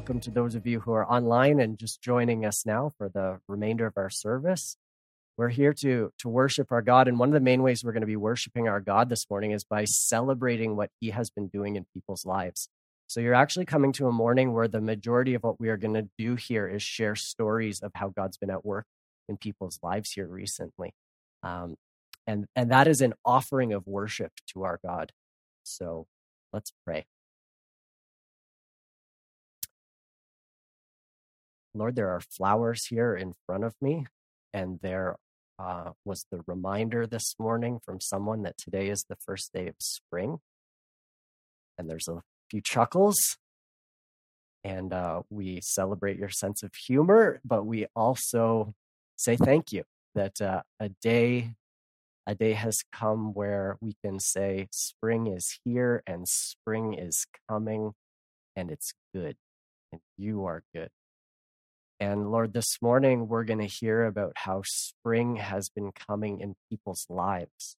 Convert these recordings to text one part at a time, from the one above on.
welcome to those of you who are online and just joining us now for the remainder of our service. We're here to, to worship our God. And one of the main ways we're going to be worshiping our God this morning is by celebrating what He has been doing in people's lives. So you're actually coming to a morning where the majority of what we are going to do here is share stories of how God's been at work in people's lives here recently. Um, and, and that is an offering of worship to our God. So let's pray. Lord, there are flowers here in front of me, and there uh, was the reminder this morning from someone that today is the first day of spring. And there's a few chuckles, and uh, we celebrate your sense of humor, but we also say thank you that uh, a day a day has come where we can say spring is here and spring is coming and it's good and you are good and Lord, this morning we're going to hear about how spring has been coming in people's lives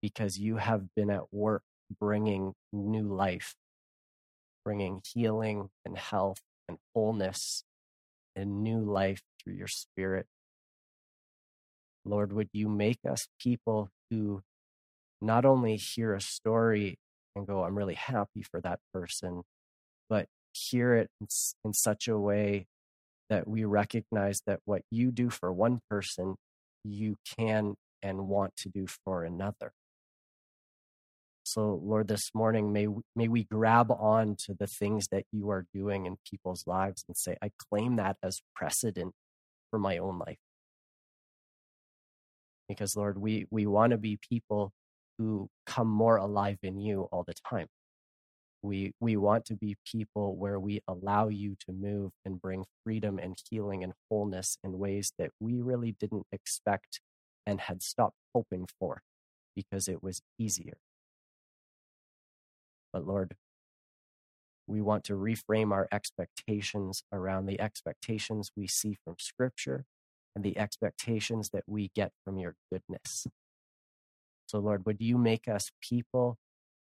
because you have been at work bringing new life, bringing healing and health and wholeness and new life through your spirit. Lord, would you make us people who not only hear a story and go, I'm really happy for that person, but hear it in, in such a way that we recognize that what you do for one person, you can and want to do for another. So, Lord, this morning, may, may we grab on to the things that you are doing in people's lives and say, I claim that as precedent for my own life. Because, Lord, we, we want to be people who come more alive in you all the time we we want to be people where we allow you to move and bring freedom and healing and wholeness in ways that we really didn't expect and had stopped hoping for because it was easier. But lord we want to reframe our expectations around the expectations we see from scripture and the expectations that we get from your goodness. So lord would you make us people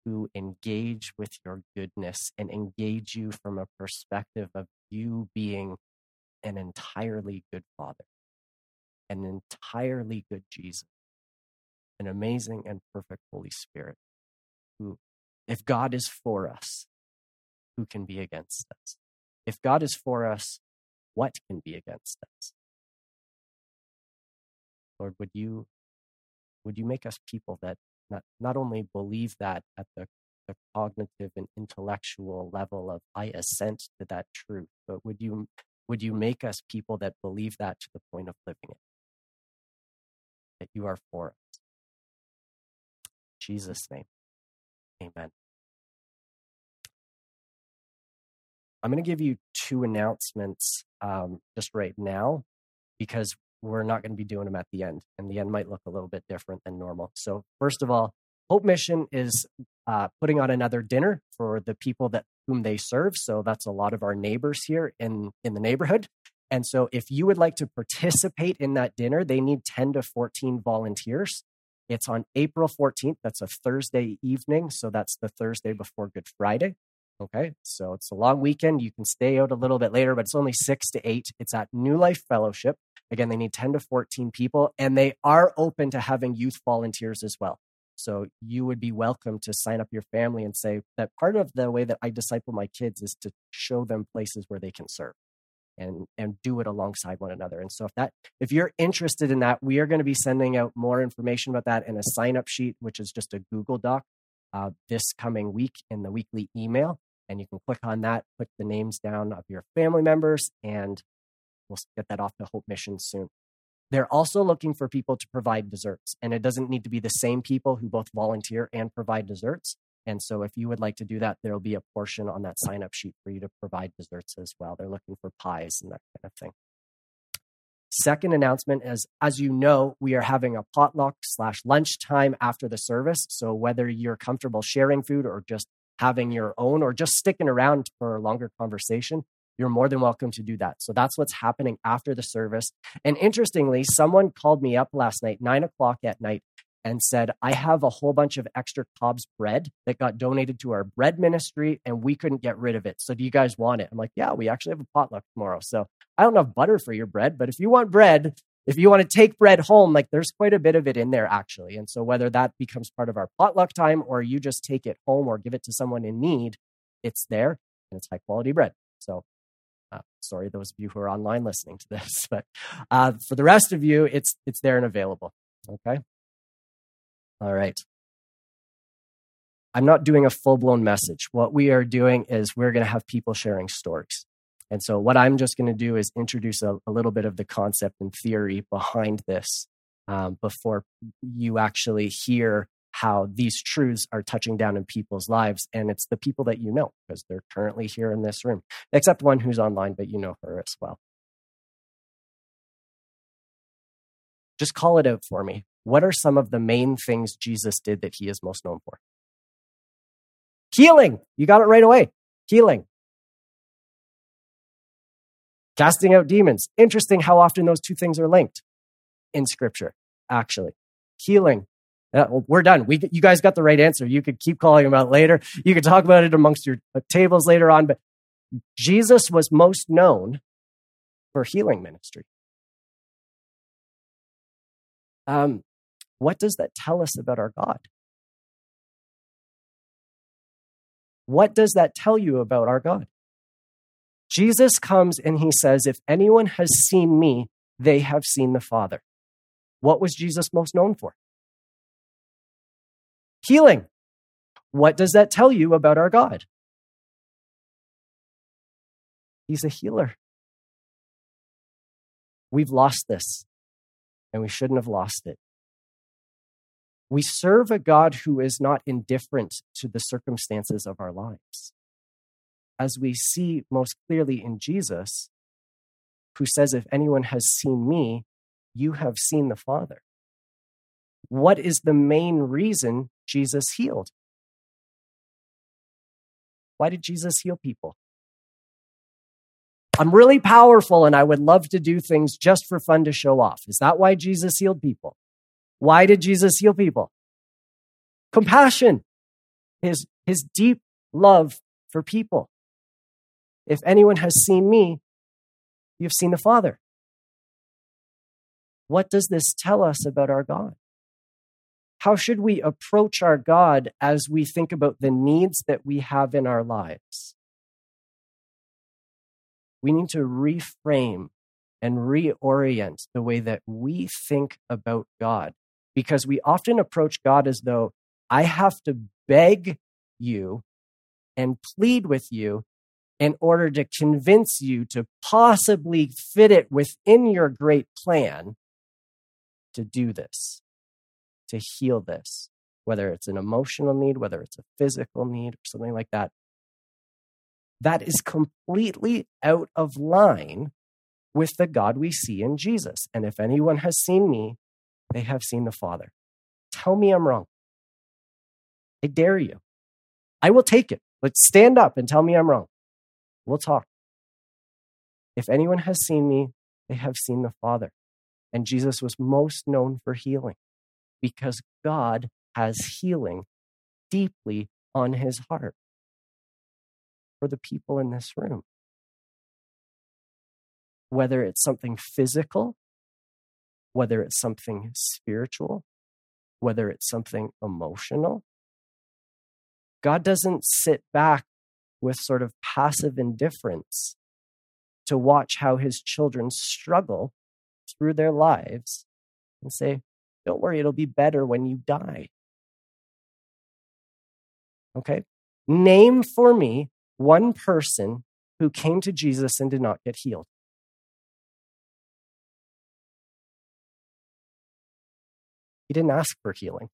who engage with your goodness and engage you from a perspective of you being an entirely good Father, an entirely good Jesus, an amazing and perfect Holy Spirit, who, if God is for us, who can be against us? If God is for us, what can be against us? Lord, would you would you make us people that not, not only believe that at the, the cognitive and intellectual level of I assent to that truth, but would you would you make us people that believe that to the point of living it? That you are for us. In Jesus' name. Amen. I'm going to give you two announcements um, just right now because we're not going to be doing them at the end, and the end might look a little bit different than normal. So, first of all, Hope Mission is uh, putting on another dinner for the people that whom they serve. So that's a lot of our neighbors here in in the neighborhood. And so, if you would like to participate in that dinner, they need 10 to 14 volunteers. It's on April 14th. That's a Thursday evening. So that's the Thursday before Good Friday. Okay. So it's a long weekend. You can stay out a little bit later, but it's only six to eight. It's at New Life Fellowship. Again, they need 10 to 14 people, and they are open to having youth volunteers as well. So you would be welcome to sign up your family and say that part of the way that I disciple my kids is to show them places where they can serve and and do it alongside one another. And so if that if you're interested in that, we are going to be sending out more information about that in a sign up sheet, which is just a Google Doc, uh, this coming week in the weekly email. And you can click on that, put the names down of your family members, and We'll get that off the Hope Mission soon. They're also looking for people to provide desserts, and it doesn't need to be the same people who both volunteer and provide desserts. And so, if you would like to do that, there'll be a portion on that sign up sheet for you to provide desserts as well. They're looking for pies and that kind of thing. Second announcement is as you know, we are having a potluck slash lunchtime after the service. So, whether you're comfortable sharing food or just having your own or just sticking around for a longer conversation, you're more than welcome to do that. So that's what's happening after the service. And interestingly, someone called me up last night, nine o'clock at night, and said, I have a whole bunch of extra Cobs bread that got donated to our bread ministry and we couldn't get rid of it. So do you guys want it? I'm like, yeah, we actually have a potluck tomorrow. So I don't have butter for your bread, but if you want bread, if you want to take bread home, like there's quite a bit of it in there actually. And so whether that becomes part of our potluck time or you just take it home or give it to someone in need, it's there and it's high quality bread. So uh, sorry, those of you who are online listening to this, but uh, for the rest of you, it's it's there and available. Okay. All right. I'm not doing a full blown message. What we are doing is we're going to have people sharing stories. And so, what I'm just going to do is introduce a, a, little bit of the concept and theory behind this um, before you actually hear how these truths are touching down in people's lives. And it's the people that you know because they're currently here in this room, except one who's online, but you know her as well. Just call it out for me. What are some of the main things Jesus did that he is most known for? Healing. You got it right away. Healing. Casting out demons. Interesting how often those two things are linked in scripture, actually. Healing. Uh, we're done. We, you guys got the right answer. You could keep calling them out later. You could talk about it amongst your uh, tables later on, but Jesus was most known for healing ministry. Um, what does that tell us about our God? What does that tell you about our God? Jesus comes and he says, If anyone has seen me, they have seen the Father. What was Jesus most known for? Healing. What does that tell you about our God? He's a healer. We've lost this, and we shouldn't have lost it. We serve a God who is not indifferent to the circumstances of our lives. As we see most clearly in Jesus, who says, If anyone has seen me, you have seen the Father. What is the main reason Jesus healed? Why did Jesus heal people? I'm really powerful and I would love to do things just for fun to show off. Is that why Jesus healed people? Why did Jesus heal people? Compassion, his, his deep love for people. If anyone has seen me, you've seen the Father. What does this tell us about our God? How should we approach our God as we think about the needs that we have in our lives? We need to reframe and reorient the way that we think about God because we often approach God as though I have to beg you and plead with you in order to convince you to possibly fit it within your great plan to do this, to heal this, whether it's an emotional need, whether it's a physical need, or something like that. That is completely out of line with the God we see in Jesus. And if anyone has seen me, they have seen the Father. Tell me I'm wrong. I dare you. I will take it. Let's stand up and tell me I'm wrong. We'll talk. If anyone has seen me, they have seen the Father. And Jesus was most known for healing because God has healing deeply on his heart for the people in this room. Whether it's something physical whether it's something spiritual, whether it's something emotional. God doesn't sit back with sort of passive indifference to watch how his children struggle through their lives and say, Don't worry, it'll be better when you die. Okay? Name for me one person who came to Jesus and did not get healed. He didn't ask for healing.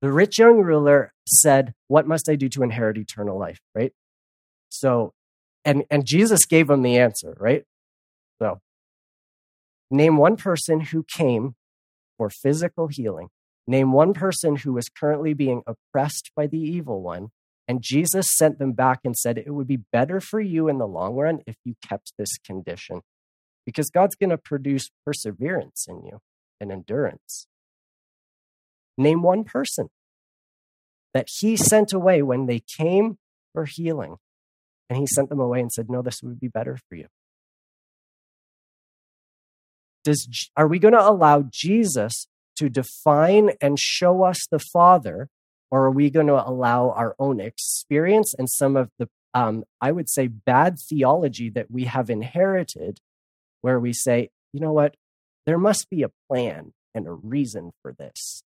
The rich young ruler said, What must I do to inherit eternal life? Right? So, and, and Jesus gave him the answer, right? So, name one person who came for physical healing. Name one person who is currently being oppressed by the evil one. And Jesus sent them back and said, It would be better for you in the long run if you kept this condition because God's going to produce perseverance in you. and endurance. Name one person that he sent away when they came for healing. And he sent them away and said, No, this would be better for you. Does, are we going to allow Jesus to define and show us the Father, or are we going to allow our own experience and some of the, um, I would say, bad theology that we have inherited, where we say, you know what, there must be a plan and a reason for this?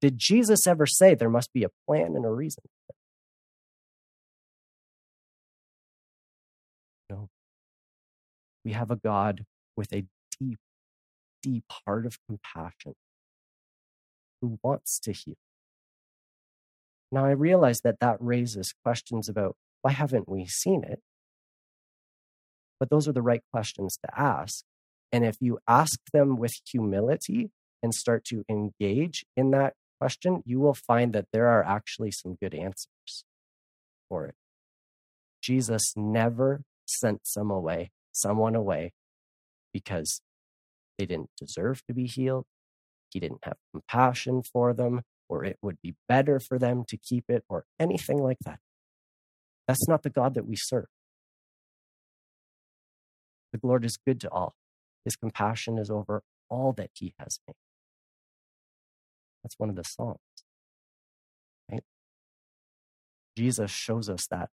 Did Jesus ever say there must be a plan and a reason? No. We have a God with a deep, deep heart of compassion who wants to heal. Now, I realize that that raises questions about why haven't we seen it? But those are the right questions to ask. And if you ask them with humility and start to engage in that question, you will find that there are actually some good answers for it. Jesus never sent some away, someone away because they didn't deserve to be healed. He didn't have compassion for them, or it would be better for them to keep it, or anything like that. That's not the God that we serve. The Lord is good to all. His compassion is over all that he has made. That's one of the Psalms. Right? Jesus shows us that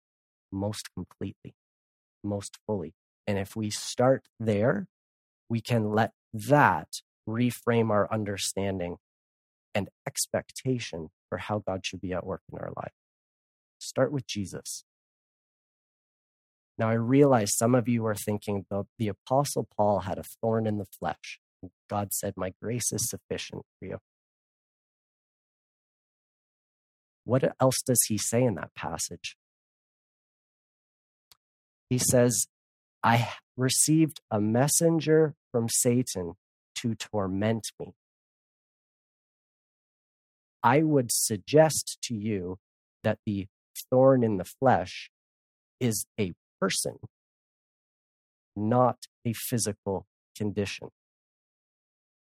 most completely, most fully. And if we start there, we can let that reframe our understanding and expectation for how God should be at work in our life. Start with Jesus. Now, I realize some of you are thinking the, the Apostle Paul had a thorn in the flesh. God said, My grace is sufficient for you. What else does he say in that passage? He says, I received a messenger from Satan to torment me. I would suggest to you that the thorn in the flesh is a person, not a physical condition.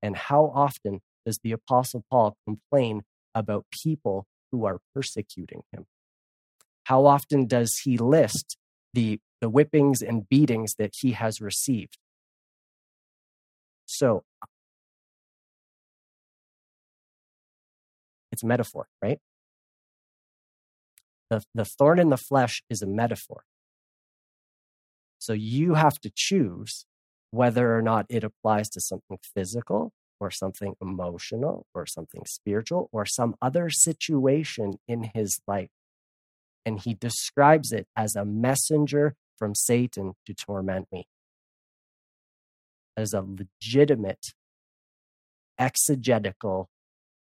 And how often does the Apostle Paul complain about people who are persecuting him? How often does he list the, the whippings and beatings that he has received? So it's metaphor, right? The, the thorn in the flesh is a metaphor. So you have to choose whether or not it applies to something physical or something emotional or something spiritual or some other situation in his life. And he describes it as a messenger from Satan to torment me. As a legitimate, exegetical,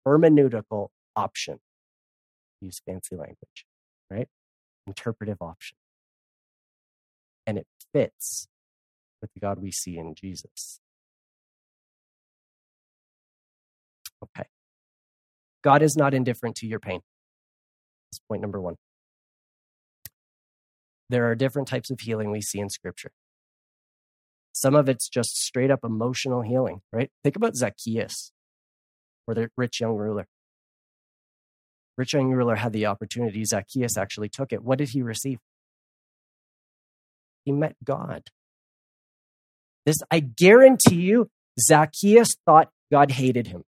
hermeneutical option. Use fancy language, right? Interpretive option. And it fits with the God we see in Jesus. Okay. God is not indifferent to your pain. That's point number one. There are different types of healing we see in Scripture. Some of it's just straight up emotional healing, right? Think about Zacchaeus or the rich young ruler. Rich young ruler had the opportunity. Zacchaeus actually took it. What did he receive? He met God. This, I guarantee you, Zacchaeus thought God hated him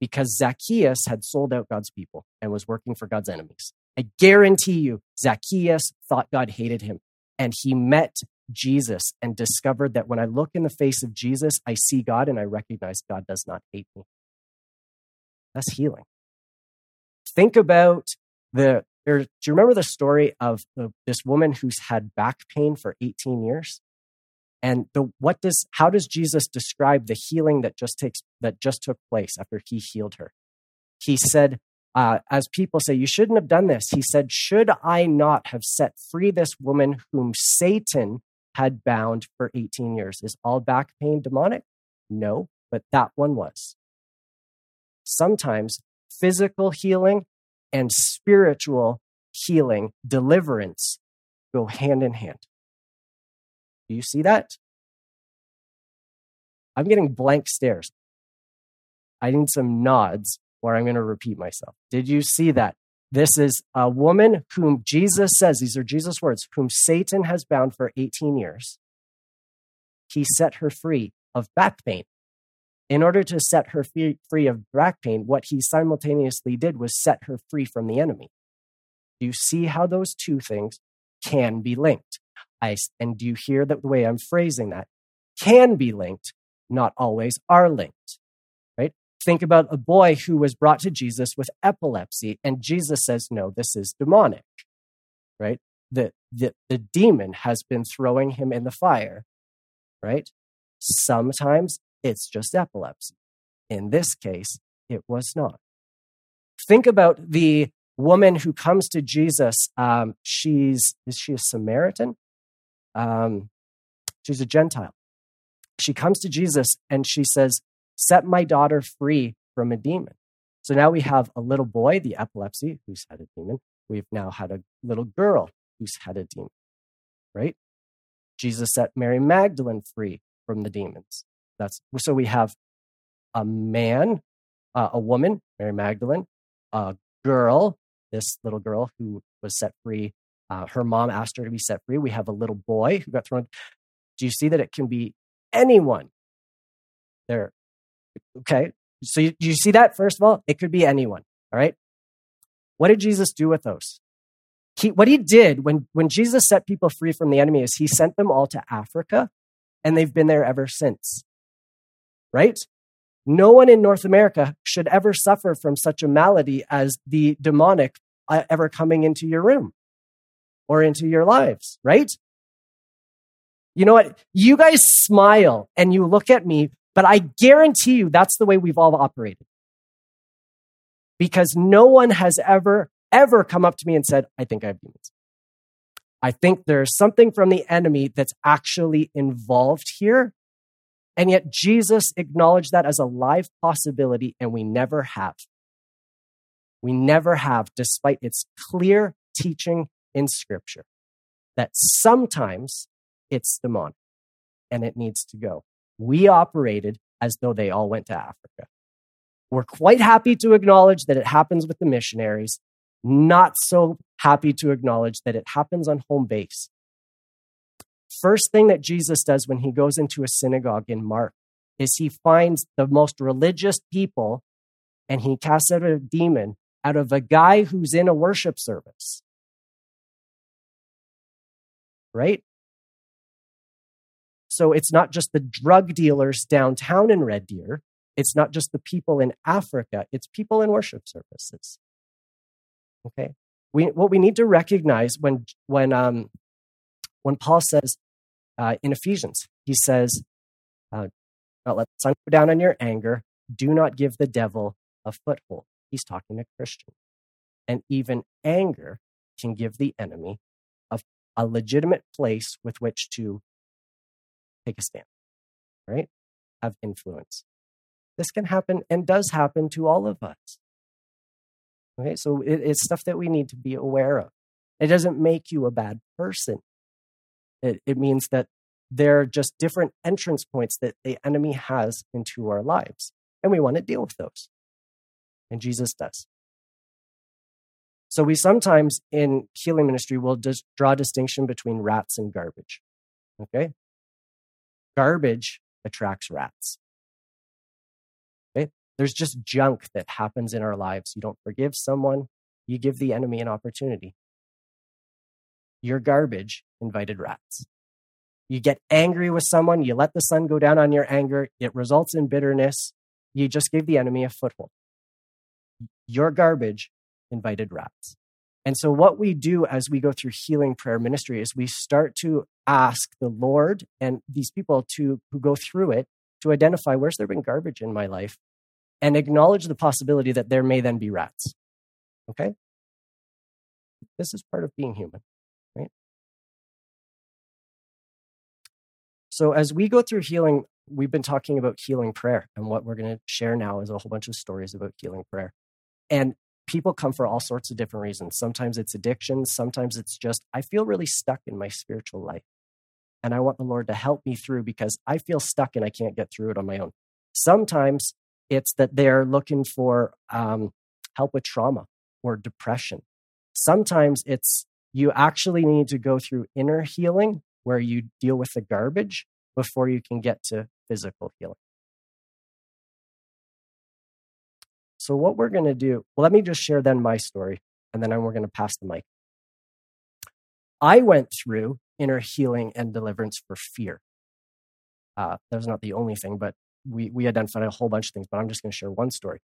because Zacchaeus had sold out God's people and was working for God's enemies. I guarantee you, Zacchaeus thought God hated him. And he met Jesus and discovered that when I look in the face of Jesus, I see God and I recognize God does not hate me. That's healing. Think about the, do you remember the story of the, this woman who's had back pain for 18 years? and the what does how does jesus describe the healing that just takes that just took place after he healed her he said uh, as people say you shouldn't have done this. He said should i not have set free this woman whom satan had bound for 18 years? Is all back pain demonic? No but that one was. Sometimes physical healing and spiritual healing deliverance go hand in hand. Do you see that? I'm getting blank stares. I need some nods or I'm going to repeat myself. Did you see that? This is a woman whom Jesus says, these are Jesus' words, whom Satan has bound for 18 years. He set her free of back pain. In order to set her free of back pain, what he simultaneously did was set her free from the enemy. Do you see how those two things can be linked? I, and do you hear that the way I'm phrasing that? Can be linked, not always are linked. Think about a boy who was brought to Jesus with epilepsy, and Jesus says, No, this is demonic. Right? The, the, the demon has been throwing him in the fire. Right? Sometimes it's just epilepsy. In this case, it was not. Think about the woman who comes to Jesus. Um, she's is she a Samaritan? Um, she's a Gentile. She comes to Jesus and she says, "Set my daughter free from a demon." So now we have a little boy, the epilepsy, who's had a demon. We've now had a little girl who's had a demon, right? Jesus set Mary Magdalene free from the demons. That's so we have a man, uh, a woman, Mary Magdalene, a girl, this little girl who was set free. Uh, her mom asked her to be set free. We have a little boy who got thrown. Do you see that it can be anyone? There. Okay. So you, you see that? First of all, it could be anyone. All right. What did Jesus do with those? He, what he did when, when Jesus set people free from the enemy is he sent them all to Africa, and they've been there ever since right? No one in North America should ever suffer from such a malady as the demonic uh, ever coming into your room or into your lives, right? You know what? You guys smile and you look at me, but I guarantee you that's the way we've all operated. Because no one has ever, ever come up to me and said, I think I have demons. I think there's something from the enemy that's actually involved here and yet Jesus acknowledged that as a live possibility, and we never have. We never have, despite its clear teaching in Scripture, that sometimes it's demonic and it needs to go. We operated as though they all went to Africa. We're quite happy to acknowledge that it happens with the missionaries, not so happy to acknowledge that it happens on home base First thing that Jesus does when he goes into a synagogue in Mark is he finds the most religious people and he casts out a demon out of a guy who's in a worship service. Right? So it's not just the drug dealers downtown in Red Deer. It's not just the people in Africa. It's people in worship services. Okay. We, what we need to recognize when, when um, when Paul says uh, in Ephesians, he says, uh, Don't let the sun go down on your anger. Do not give the devil a foothold. He's talking to Christians. And even anger can give the enemy a, a legitimate place with which to take a stand, right? Have influence. This can happen and does happen to all of us. Okay, so it, it's stuff that we need to be aware of. It doesn't make you a bad person. It, it means that there are just different entrance points that the enemy has into our lives. And we want to deal with those. And Jesus does. So we sometimes in healing ministry will just draw distinction between rats and garbage. Okay? Garbage attracts rats. There's just junk that happens in our lives. You don't forgive someone, you give the enemy an opportunity. Your garbage invited rats. You get angry with someone, you let the sun go down on your anger, it results in bitterness. You just gave the enemy a foothold. Your garbage invited rats. And so, what we do as we go through healing prayer ministry is we start to ask the Lord and these people to who go through it to identify where's there been garbage in my life and acknowledge the possibility that there may then be rats. Okay? This is part of being human. Right? So, as we go through healing, we've been talking about healing prayer. And what we're going to share now is a whole bunch of stories about healing prayer. And people come for all sorts of different reasons. Sometimes it's addiction, sometimes it's just, I feel really stuck in my spiritual life. And I want the Lord to help me through because I feel stuck and I can't get through it on my own. Sometimes it's that they're looking for um, help with trauma or depression. Sometimes it's you actually need to go through inner healing where you deal with the garbage before you can get to physical healing. So, what we're going to do, well, let me just share then my story, and then we're going to pass the mic. I went through inner healing and deliverance for fear. Uh, that was not the only thing, but we, we identified a whole bunch of things, but I'm just going to share one story.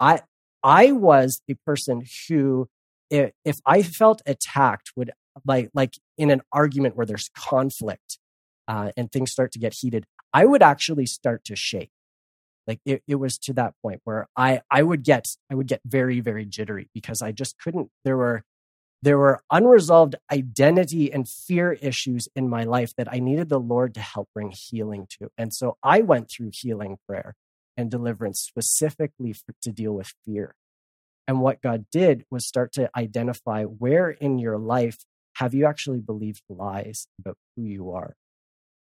I, I was a person who, if, I felt attacked, would like, like in an argument where there's conflict uh, and things start to get heated, I would actually start to shake. Like it, it was to that point where I, I would get, I would get very, very jittery because I just couldn't, there were, there were unresolved identity and fear issues in my life that I needed the Lord to help bring healing to. And so I went through healing prayer and deliverance specifically for, to deal with fear. And what God did was start to identify where in your life have you actually believed lies about who you are?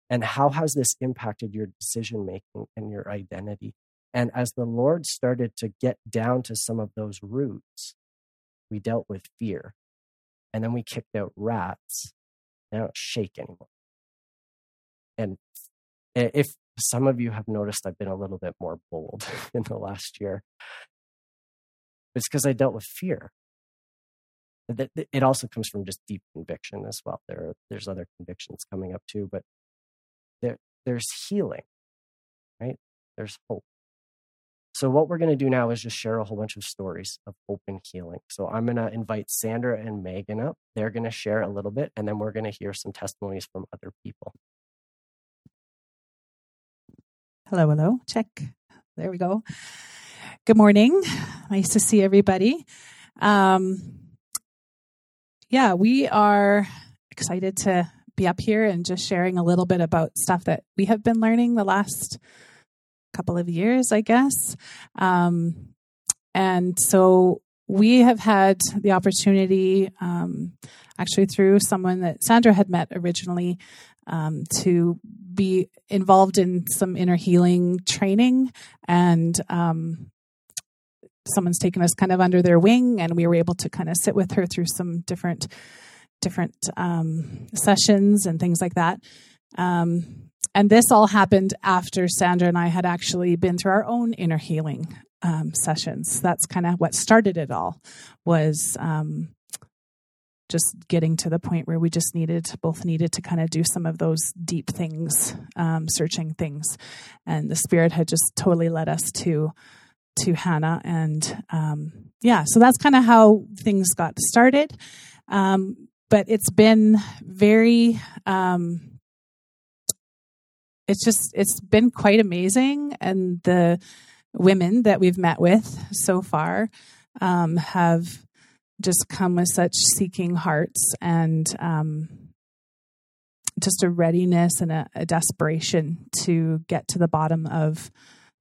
And how has this impacted your decision making and your identity? And as the Lord started to get down to some of those roots, we dealt with fear and then we kicked out rats. They don't shake anymore. And if some of you have noticed, I've been a little bit more bold in the last year. It's because I dealt with fear. It also comes from just deep conviction as well. There, there's other convictions coming up too, but there, there's healing, right? There's hope. So, what we're going to do now is just share a whole bunch of stories of hope and healing. So, I'm going to invite Sandra and Megan up. They're going to share a little bit, and then we're going to hear some testimonies from other people. Hello, hello. Check. There we go. Good morning. Nice to see everybody. Um, yeah, we are excited to be up here and just sharing a little bit about stuff that we have been learning the last couple of years, I guess. Um, and so we have had the opportunity, um, actually through someone that Sandra had met originally, um, to be involved in some inner healing training. And um, someone's taken us kind of under their wing, and we were able to kind of sit with her through some different different um, sessions and things like that. Um, and this all happened after Sandra and I had actually been through our own inner healing um, sessions. That's kind of what started it all. Was um, just getting to the point where we just needed both needed to kind of do some of those deep things, um, searching things, and the Spirit had just totally led us to to Hannah, and um, yeah, so that's kind of how things got started. Um, but it's been very um, it's just it's been quite amazing. And the women that we've met with so far um, have just come with such seeking hearts and um, just a readiness and a, a, desperation to get to the bottom of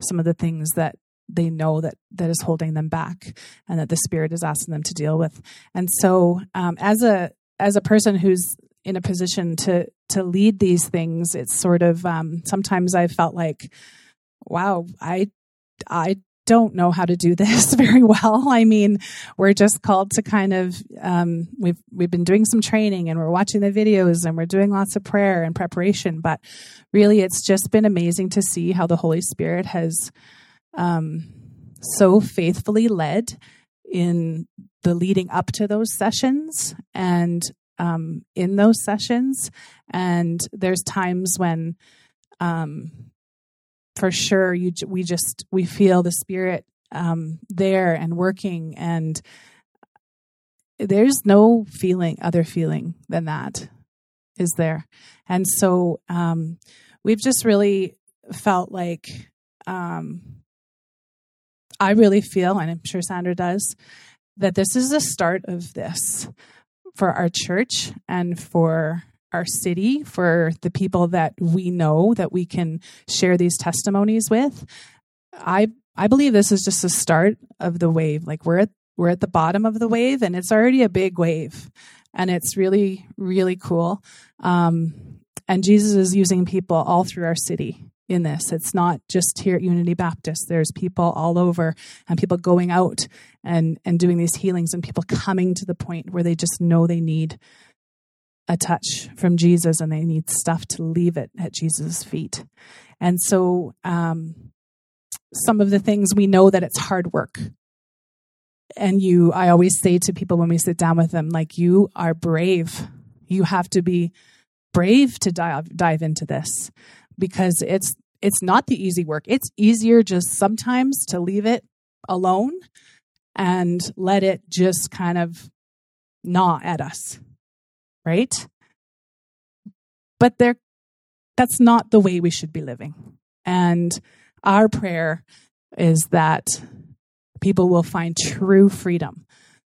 some of the things that they know that that is holding them back and that the spirit is asking them to deal with. And so um, as a as a person who's in a position to to lead these things, it's sort of um, sometimes I felt like, wow, I I don't know how to do this very well. I mean, we're just called to kind of um, we've we've been doing some training and we're watching the videos and we're doing lots of prayer and preparation, but really, it's just been amazing to see how the Holy Spirit has um, so faithfully led in the leading up to those sessions and um, in those sessions. And there's times when, um, for sure, you we just we feel the spirit um, there and working, and there's no feeling other feeling than that is there. And so um, we've just really felt like um, I really feel, and I'm sure Sandra does, that this is the start of this for our church and for our city, for the people that we know that we can share these testimonies with. I I believe this is just the start of the wave. Like we're at we're at the bottom of the wave and it's already a big wave. And it's really, really cool. Um, and Jesus is using people all through our city in this. It's not just here at Unity Baptist. There's people all over and people going out and, and doing these healings and people coming to the point where they just know they need a touch from Jesus and they need stuff to leave it at Jesus' feet. And so, um, some of the things we know that it's hard work. And you, I always say to people when we sit down with them, like, you are brave. You have to be brave to dive, dive into this because it's it's not the easy work. It's easier just sometimes to leave it alone and let it just kind of gnaw at us. Right? But there that's not the way we should be living. And our prayer is that people will find true freedom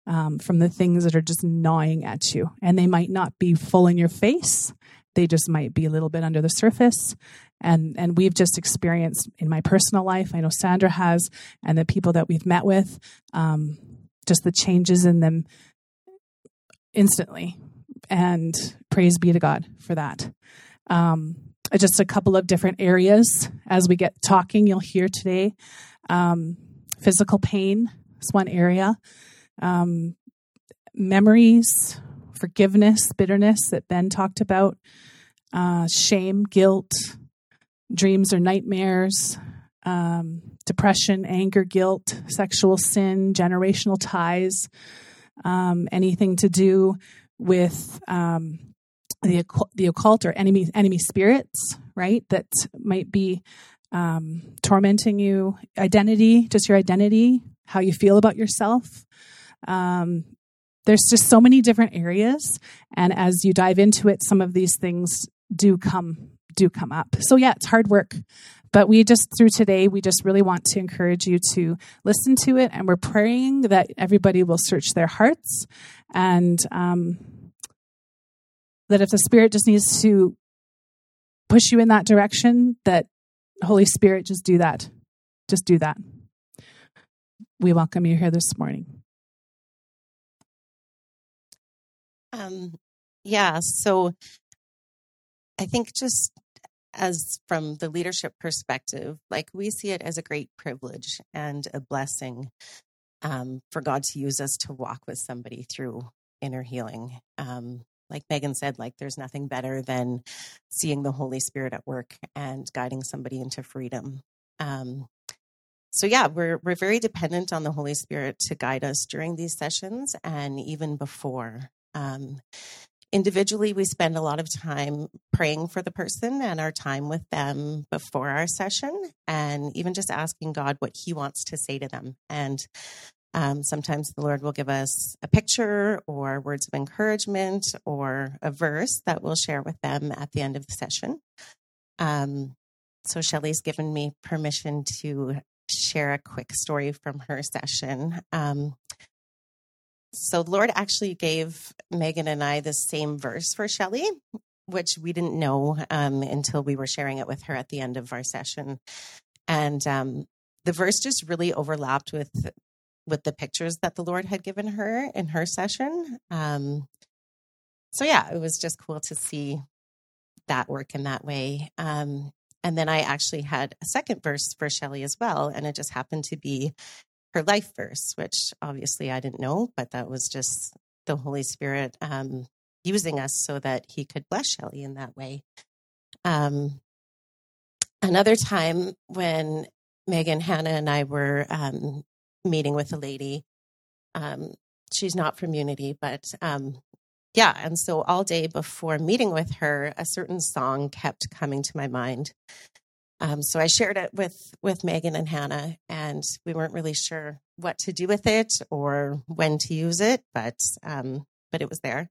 um, from the things that are just gnawing at you. And they might not be full in your face, they just might be a little bit under the surface. And, and we've just experienced in my personal life, I know Sandra has, and the people that we've met with, um, just the changes in them instantly. And praise be to God for that. Um, just a couple of different areas as we get talking, you'll hear today. Um, physical pain is one area. Um, memories, forgiveness, bitterness that Ben talked about, uh, shame, guilt, dreams or nightmares, um, depression, anger, guilt, sexual sin, generational ties, um, anything to do with um, the the occult or enemy enemy spirits, right? That might be um, tormenting you. Identity, just your identity, how you feel about yourself. Um, there's just so many different areas, and as you dive into it, some of these things do come do come up. So yeah, it's hard work. But we just, through today, we just really want to encourage you to listen to it. And we're praying that everybody will search their hearts and um, that if the Spirit just needs to push you in that direction, that Holy Spirit just do that. Just do that. We welcome you here this morning. Um, yeah, so I think just as from the leadership perspective, like we see it as a great privilege and a blessing um, for God to use us to walk with somebody through inner healing. Um, like Megan said, like there's nothing better than seeing the Holy Spirit at work and guiding somebody into freedom. Um, so yeah, we're we're very dependent on the Holy Spirit to guide us during these sessions and even before. Um, individually, we spend a lot of time praying for the person and our time with them before our session, and even just asking God what He wants to say to them. And um, sometimes the Lord will give us a picture or words of encouragement or a verse that we'll share with them at the end of the session. Um, so Shelly's given me permission to share a quick story from her session. Um, so the Lord actually gave Megan and I the same verse for Shelly, which we didn't know um, until we were sharing it with her at the end of our session. And um, the verse just really overlapped with with the pictures that the Lord had given her in her session. Um, so yeah, it was just cool to see that work in that way. Um, and then I actually had a second verse for Shelly as well, and it just happened to be her life verse, which obviously I didn't know, but that was just the Holy Spirit um, using us so that He could bless Shelly in that way. Um, another time when Megan, Hannah, and I were um, meeting with a lady. Um, she's not from Unity, but um, yeah. And so all day before meeting with her, a certain song kept coming to my mind. Um, so I shared it with with Megan and Hannah, and we weren't really sure what to do with it or when to use it, but um, but it was there.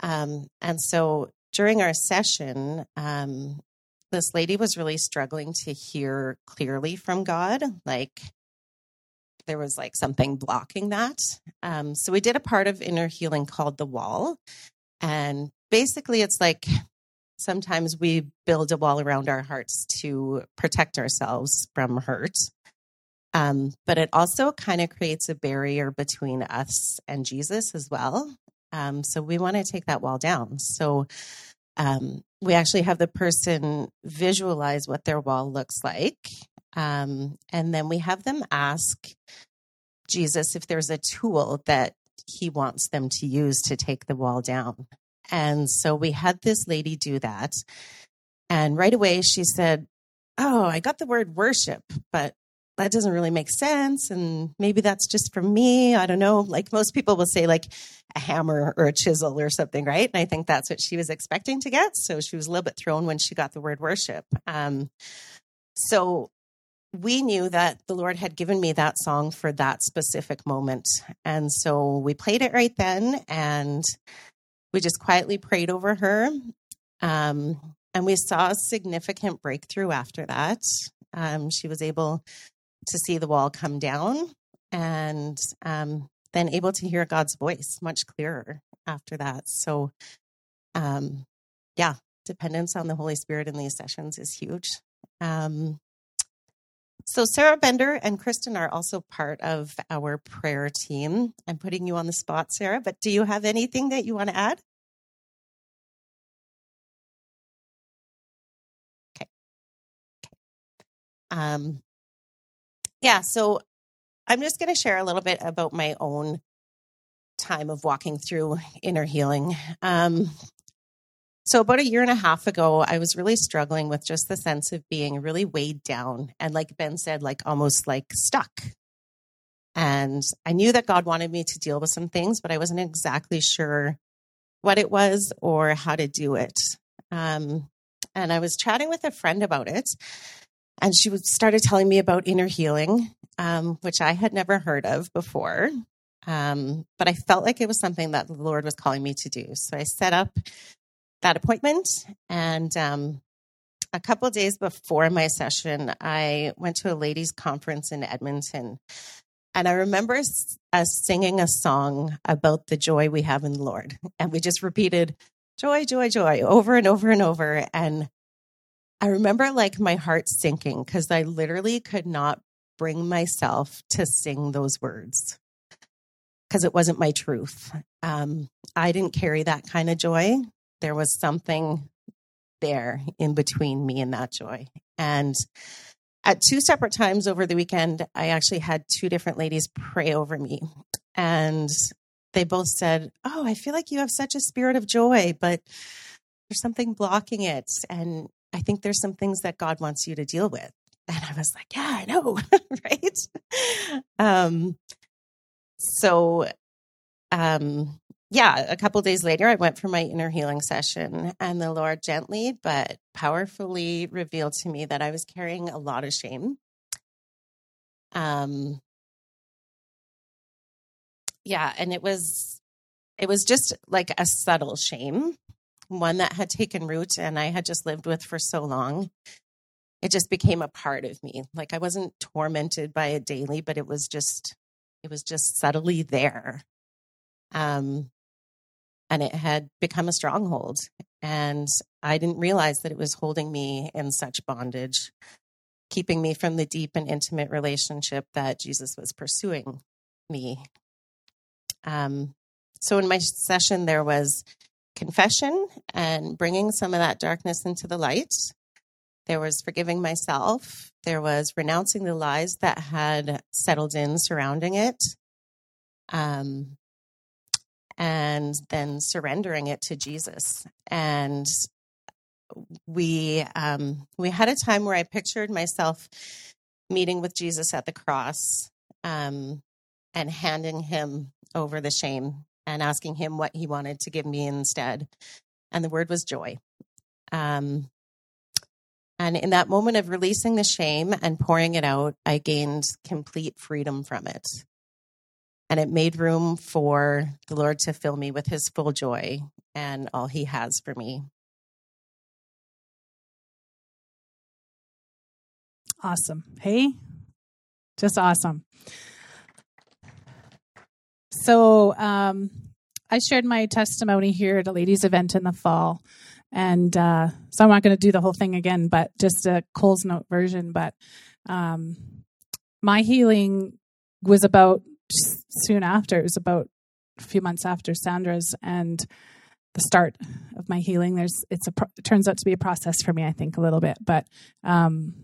Um, and so during our session, um, this lady was really struggling to hear clearly from God, like there was like something blocking that. Um, so we did a part of inner healing called the wall. And basically, it's like sometimes we build a wall around our hearts to protect ourselves from hurt. Um, but it also kind of creates a barrier between us and Jesus as well. Um, so we want to take that wall down. So um, we actually have the person visualize what their wall looks like. Um, and then we have them ask Jesus if there's a tool that he wants them to use to take the wall down. And so we had this lady do that. And right away she said, Oh, I got the word worship, but that doesn't really make sense. And maybe that's just for me. I don't know. Like most people will say, like a hammer or a chisel or something, right? And I think that's what she was expecting to get. So she was a little bit thrown when she got the word worship. Um, so we knew that the Lord had given me that song for that specific moment. And so we played it right then and we just quietly prayed over her. Um, and we saw a significant breakthrough after that. Um, she was able to see the wall come down and um, then able to hear God's voice much clearer after that. So, um, yeah, dependence on the Holy Spirit in these sessions is huge. Um, so, Sarah Bender and Kristen are also part of our prayer team. I'm putting you on the spot, Sarah, but do you have anything that you want to add? Okay. okay. Um, yeah, so I'm just going to share a little bit about my own time of walking through inner healing. Um, so, about a year and a half ago, I was really struggling with just the sense of being really weighed down and, like Ben said, like almost like stuck. And I knew that God wanted me to deal with some things, but I wasn't exactly sure what it was or how to do it. Um, and I was chatting with a friend about it, and she started telling me about inner healing, um, which I had never heard of before. Um, but I felt like it was something that the Lord was calling me to do. So I set up that appointment. And um, a couple days before my session, I went to a ladies' conference in Edmonton. And I remember us singing a song about the joy we have in the Lord. And we just repeated, joy, joy, joy, over and over and over. And I remember like my heart sinking because I literally could not bring myself to sing those words because it wasn't my truth. Um, I didn't carry that kind of joy there was something there in between me and that joy. And at two separate times over the weekend, I actually had two different ladies pray over me. And they both said, Oh, I feel like you have such a spirit of joy, but there's something blocking it. And I think there's some things that God wants you to deal with. And I was like, Yeah, I know, right? Um, so um, yeah, a couple days later, I went for my inner healing session, and the Lord gently but powerfully revealed to me that I was carrying a lot of shame. Um, yeah, and it was it was just like a subtle shame, one that had taken root and I had just lived with for so long. It just became a part of me. Like I wasn't tormented by it daily, but it was just it was just subtly there. Um, and it had become a stronghold. And I didn't realize that it was holding me in such bondage, keeping me from the deep and intimate relationship that Jesus was pursuing me. Um, so in my session, there was confession and bringing some of that darkness into the light. There was forgiving myself. There was renouncing the lies that had settled in surrounding it. Um, and then surrendering it to Jesus. And we um, we had a time where I pictured myself meeting with Jesus at the cross um, and handing him over the shame and asking him what he wanted to give me instead. And the word was joy. Um, and in that moment of releasing the shame and pouring it out, I gained complete freedom from it and it made room for the Lord to fill me with his full joy and all he has for me. Awesome. Hey, just awesome. So, um, I shared my testimony here at a ladies' event in the fall. And uh, so I'm not going to do the whole thing again, but just a Coles Note version. But um, my healing was about soon after. It was about a few months after Sandra's, and the start of my healing. There's it's a it turns out to be a process for me. I think a little bit, but um,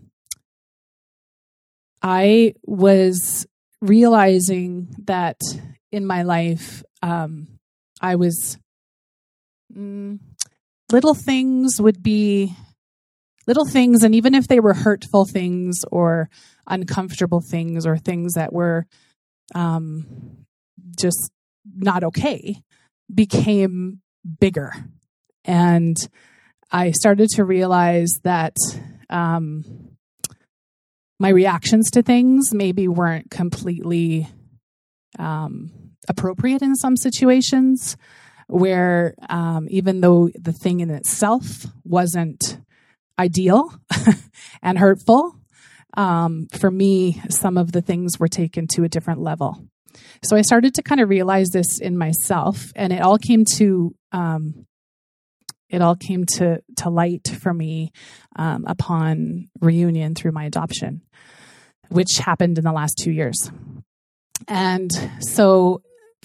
I was realizing that in my life, um, I was mm, little things would be little things, and even if they were hurtful things or uncomfortable things or things that were um, just not okay, became bigger. And I started to realize that um, my reactions to things maybe weren't completely um, appropriate in some situations, where um, even though the thing in itself wasn't ideal and hurtful, um, for me, some of the things were taken to a different level. So I started to kind of realize this in myself, and it all came to um, it all came to to light for me um, upon reunion through my adoption, which happened in the last two years. And so,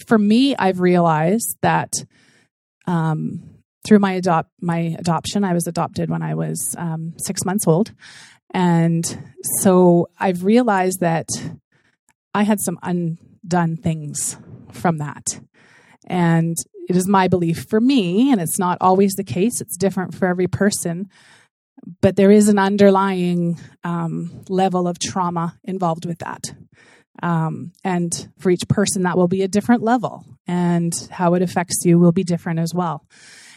for me, I've realized that um, through my adopt my adoption, I was adopted when I was um, six months old, and so I've realized that I had some undone things from that. And it is my belief for me, and it's not always the case, it's different for every person, but there is an underlying um, level of trauma involved with that. Um, and for each person, that will be a different level, and how it affects you will be different as well.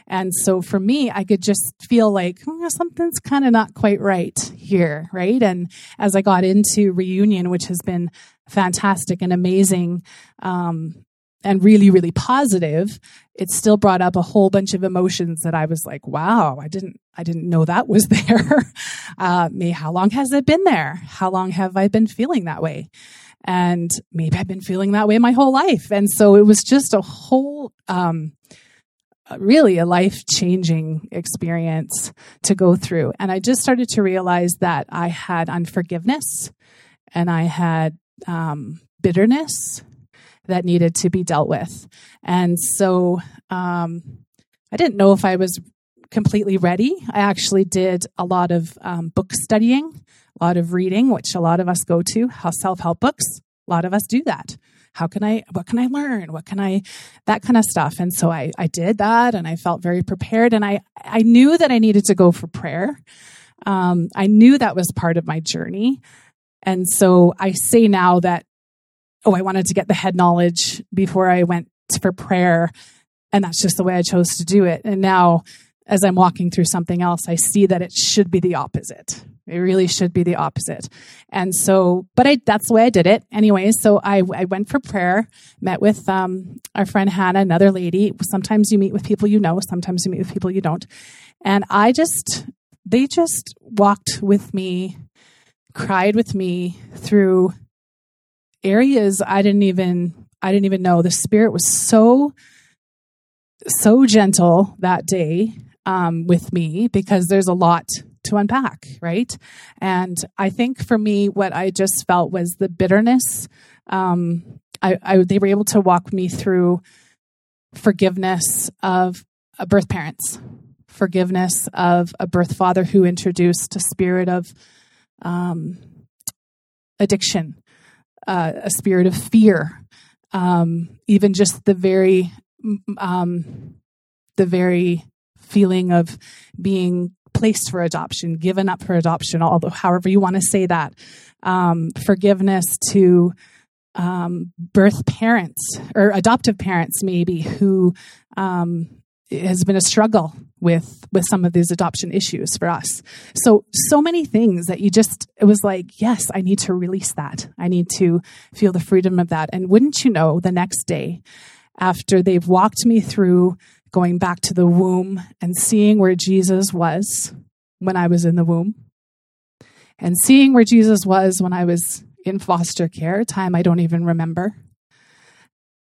And so for me, I could just feel like oh, something's kind of not quite right here, right? And as I got into reunion, which has been fantastic and amazing, um, and really, really positive, it still brought up a whole bunch of emotions that I was like, wow, I didn't, I didn't know that was there. uh, me, how long has it been there? How long have I been feeling that way? And maybe I've been feeling that way my whole life. And so it was just a whole, um, really a life changing experience to go through. And I just started to realize that I had unforgiveness and I had um, bitterness that needed to be dealt with. And so um, I didn't know if I was completely ready. I actually did a lot of um, book studying, a lot of reading, which a lot of us go to, self help books. A lot of us do that how can I, what can I learn? What can I, that kind of stuff. And so I, I did that and I felt very prepared and I, I knew that I needed to go for prayer. Um, I knew that was part of my journey. And so I say now that, oh, I wanted to get the head knowledge before I went for prayer. And that's just the way I chose to do it. And now, as I'm walking through something else, I see that it should be the opposite. It really should be the opposite. And so, but I, that's the way I did it. Anyway, so I, I went for prayer, met with um, our friend Hannah, another lady. Sometimes you meet with people you know, sometimes you meet with people you don't. And I just, they just walked with me, cried with me through areas I didn't even, I didn't even know. The spirit was so, so gentle that day um, with me because there's a lot to unpack, right? And I think for me, what I just felt was the bitterness. Um, I, I, they were able to walk me through forgiveness of birth parents, forgiveness of a birth father who introduced a spirit of um, addiction, uh, a spirit of fear, um, even just the very, um, the very feeling of being placed for adoption, given up for adoption, although however you want to say that, um, forgiveness to um, birth parents or adoptive parents, maybe who um, has been a struggle with with some of these adoption issues for us. So so many things that you just it was like, yes, I need to release that. I need to feel the freedom of that. And wouldn't you know, the next day after they've walked me through going back to the womb and seeing where Jesus was when I was in the womb, and seeing where Jesus was when I was in foster care, time I don't even remember,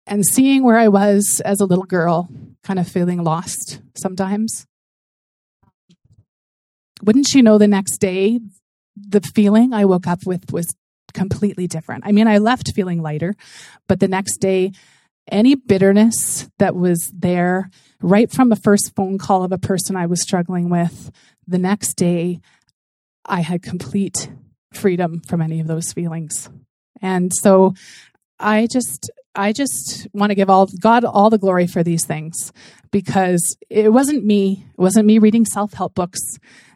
and seeing where I was as a little girl, kind of feeling lost sometimes. Wouldn't you know the next day, the feeling I woke up with was completely different. I mean, I left feeling lighter, but the next day, any bitterness that was there right from the first phone call of a person I was struggling with, the next day, I had complete freedom from any of those feelings. And so I just I just want to give all God all the glory for these things because it wasn't me. It wasn't me reading self-help books.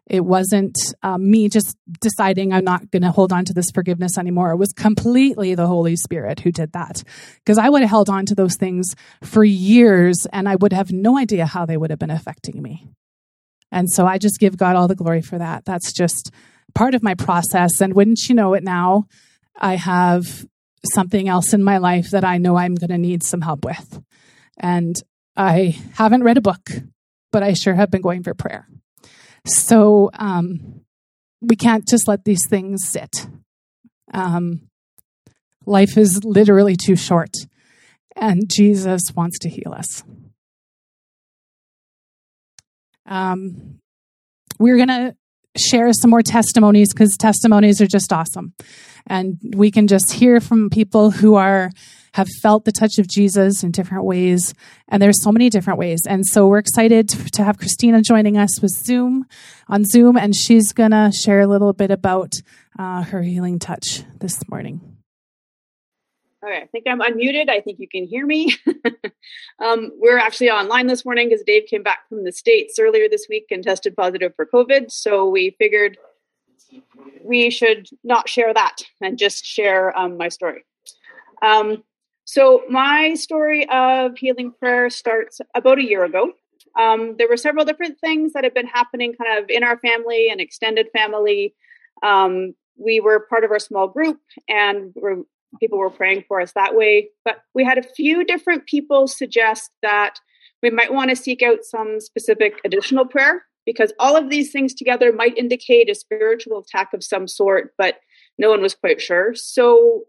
It wasn't um, me just deciding I'm not going to hold on to this forgiveness anymore. It was completely the Holy Spirit who did that. Because I would have held on to those things for years and I would have no idea how they would have been affecting me. And so I just give God all the glory for that. That's just part of my process. And wouldn't you know it now, I have something else in my life that I know I'm going to need some help with. And I haven't read a book, but I sure have been going for prayer. So um, we can't just let these things sit. Um, life is literally too short, and Jesus wants to heal us. Um, we're going to share some more testimonies because testimonies are just awesome. And we can just hear from people who are have felt the touch of Jesus in different ways. And there's so many different ways. And so we're excited to have Christina joining us with Zoom on Zoom, and she's gonna share a little bit about uh, her healing touch this morning. Okay, I think I'm unmuted. I think you can hear me. um, we're actually online this morning because Dave came back from the States earlier this week and tested positive for COVID. So we figured we should not share that and just share um, my story. Um, so my story of healing prayer starts about a year ago. Um, there were several different things that had been happening kind of in our family and extended family. Um, we were part of our small group and people were praying for us that way. But we had a few different people suggest that we might want to seek out some specific additional prayer because all of these things together might indicate a spiritual attack of some sort, but no one was quite sure. So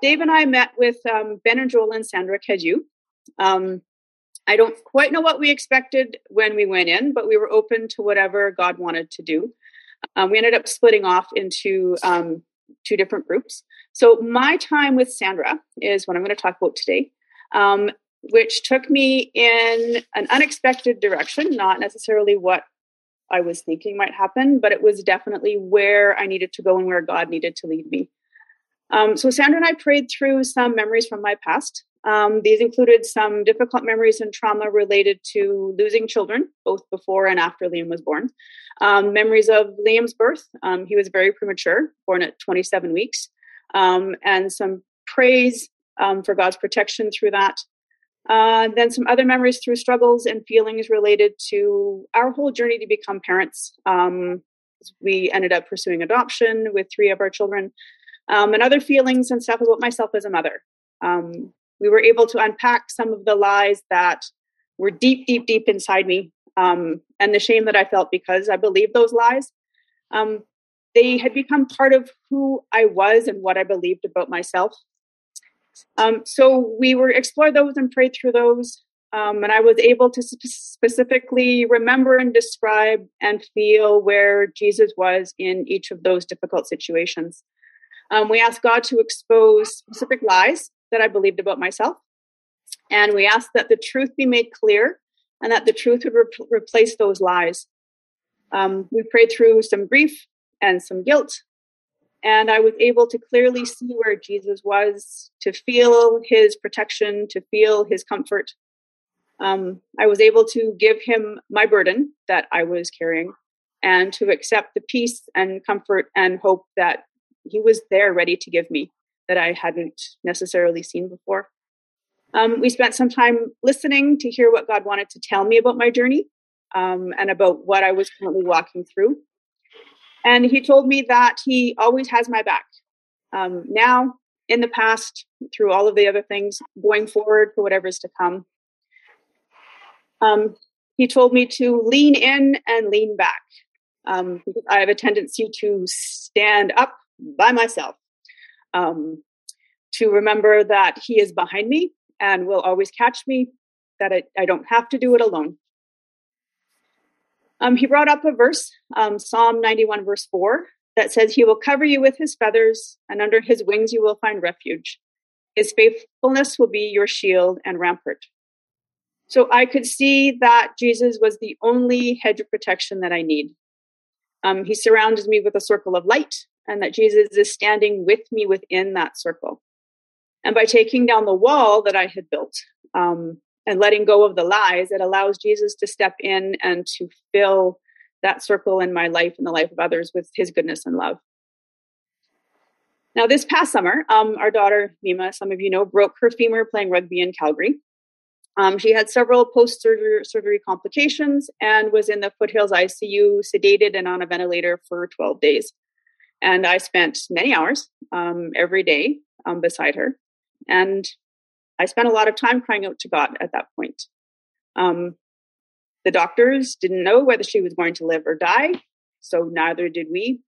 Dave and I met with um, Ben and Joel and Sandra Keju. Um, I don't quite know what we expected when we went in, but we were open to whatever God wanted to do. Um, we ended up splitting off into um, two different groups. So my time with Sandra is what I'm going to talk about today, um, which took me in an unexpected direction, not necessarily what I was thinking might happen, but it was definitely where I needed to go and where God needed to lead me. Um, so Sandra and I prayed through some memories from my past. Um, these included some difficult memories and trauma related to losing children, both before and after Liam was born. Um, memories of Liam's birth. Um, he was very premature, born at 27 weeks, um, and some praise um, for God's protection through that. Uh, then some other memories through struggles and feelings related to our whole journey to become parents. We ended up pursuing adoption with three of our children, and other feelings and stuff about myself as a mother. Um, we were able to unpack some of the lies that were deep, deep, deep inside me um, and the shame that I felt because I believed those lies. Um, they had become part of who I was and what I believed about myself. Um, so we were explored those and prayed through those. Um, and I was able to sp- specifically remember and describe and feel where Jesus was in each of those difficult situations. Um, we asked God to expose specific lies that I believed about myself. And we asked that the truth be made clear and that the truth would re- replace those lies. Um, we prayed through some grief and some guilt. And I was able to clearly see where Jesus was, to feel his protection, to feel his comfort. Um, I was able to give him my burden that I was carrying and to accept the peace and comfort and hope that he was there ready to give me that I hadn't necessarily seen before. Um, we spent some time listening to hear what God wanted to tell me about my journey um, and about what I was currently walking through. And He told me that He always has my back. Um, now, in the past, through all of the other things, going forward for whatever's to come. Um, he told me to lean in and lean back. Um, I have a tendency to stand up by myself um, to remember that He is behind me and will always catch me, that I, I don't have to do it alone. Um, he brought up a verse, um, Psalm 91, verse 4, that says, He will cover you with His feathers, and under His wings you will find refuge. His faithfulness will be your shield and rampart. So I could see that Jesus was the only hedge of protection that I need. Um, he surrounds me with a circle of light, and that Jesus is standing with me within that circle. And by taking down the wall that I had built um, and letting go of the lies, it allows Jesus to step in and to fill that circle in my life and the life of others with his goodness and love. Now, this past summer, um, our daughter Mima, some of you know, broke her femur playing rugby in Calgary. Um, she had several post surgery complications and was in the Foothills ICU, sedated and on a ventilator for 12 days. And I spent many hours um, every day um, beside her. And I spent a lot of time crying out to God at that point. Um, the doctors didn't know whether she was going to live or die, so neither did we.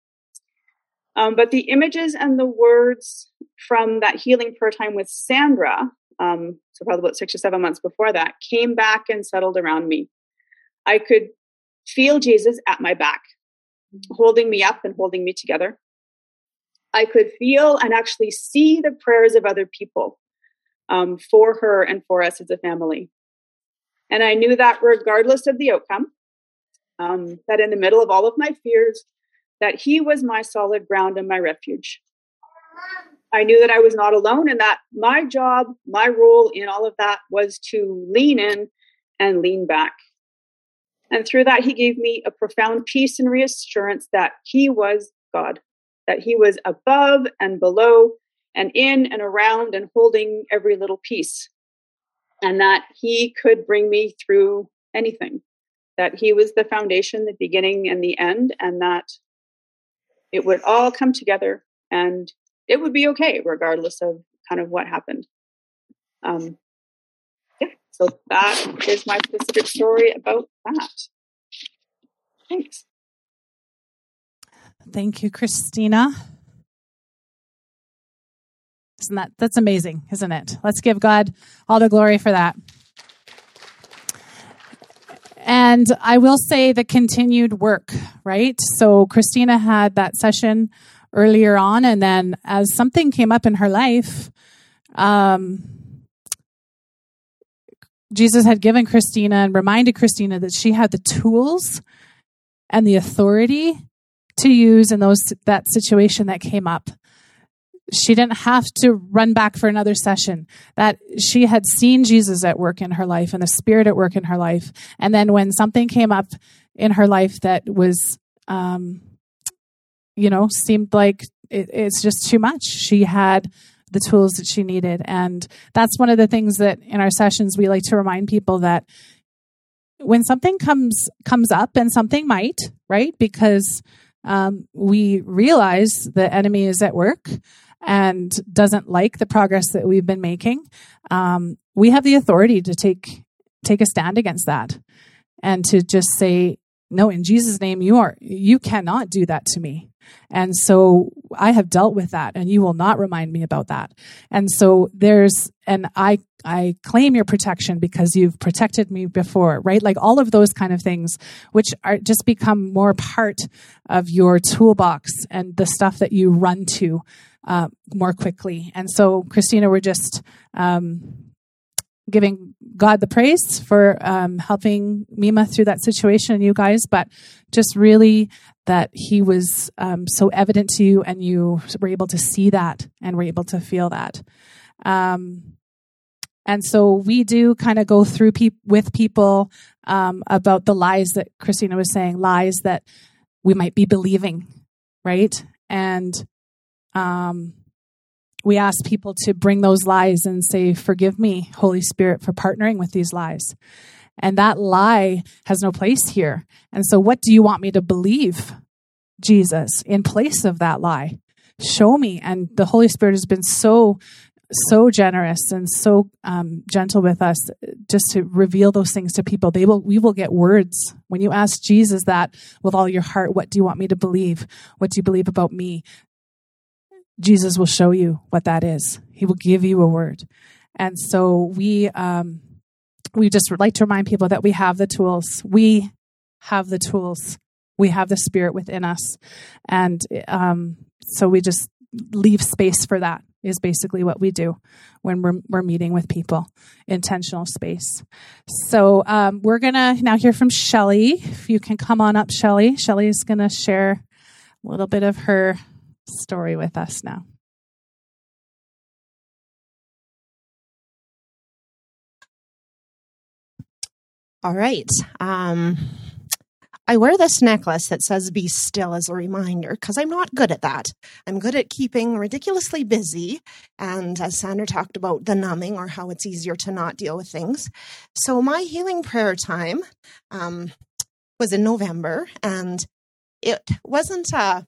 Um, but the images and the words from that healing prayer time with Sandra, um, so probably about six or seven months before that, came back and settled around me. I could feel Jesus at my back, holding me up and holding me together. I could feel and actually see the prayers of other people um, for her and for us as a family. And I knew that regardless of the outcome, um, that in the middle of all of my fears, that He was my solid ground and my refuge. I knew that I was not alone and that my job, my role in all of that was to lean in and lean back. And through that, He gave me a profound peace and reassurance that He was God, that He was above and below and in and around and holding every little piece. And that he could bring me through anything that he was the foundation the beginning and the end and that it would all come together and it would be okay regardless of kind of what happened. Um so that is my specific story about that thanks thank you christina isn't that that's amazing, isn't it? Let's give God all the glory for that. And I will say the continued work, right? So Christina had that session earlier on, and then as something came up in her life, um, Jesus had given Christina and reminded Christina that she had the tools and the authority to use in those that situation that came up. She didn't have to run back for another session. That she had seen jesus at work in her life and the spirit at work in her life. And then when something came up in her life that was um, you know seemed like it, it's just too much. She had the tools that she needed and that's one of the things that in our sessions we like to remind people that when something comes comes up and something might right because um, we realize the enemy is at work and doesn't like the progress that we've been making, um, we have the authority to take take a stand against that and to just say, no, in Jesus' name, you are you cannot do that to me. And so I have dealt with that and you will not remind me about that. And so there's and I I claim your protection because you've protected me before, right? Like all of those kind of things which are just become more part of your toolbox and the stuff that you run to uh, more quickly. And so, Christina, we're just um, giving God the praise for um, helping Mima through that situation and you guys, but just really that He was um, so evident to you and you were able to see that and were able to feel that. Um, and so we do kind of go through pe- with people um, about the lies that Christina was saying, lies that we might be believing, right? And um, we ask people to bring those lies and say, Forgive me, Holy Spirit, for partnering with these lies. And that lie has no place here. And so, what do you want me to believe, Jesus, in place of that lie? Show me. And the Holy Spirit has been so, so generous and so um, gentle with us just to reveal those things to people. They will, we will get words. When you ask Jesus that with all your heart, what do you want me to believe? What do you believe about me? Jesus will show you what that is. He will give you a word. And so we um, we just like to remind people that we have the tools. We have the tools. We have the Spirit within us, and um, so we just leave space for that is basically what we do when we're, we're meeting with people intentional space so um, we're gonna now hear from shelly if you can come on up shelly shelly is gonna share a little bit of her story with us now all right um, I wear this necklace that says be still as a reminder because I'm not good at that. I'm good at keeping ridiculously busy. And as Sandra talked about, the numbing or how it's easier to not deal with things. So my healing prayer time um, was in November, and it wasn't a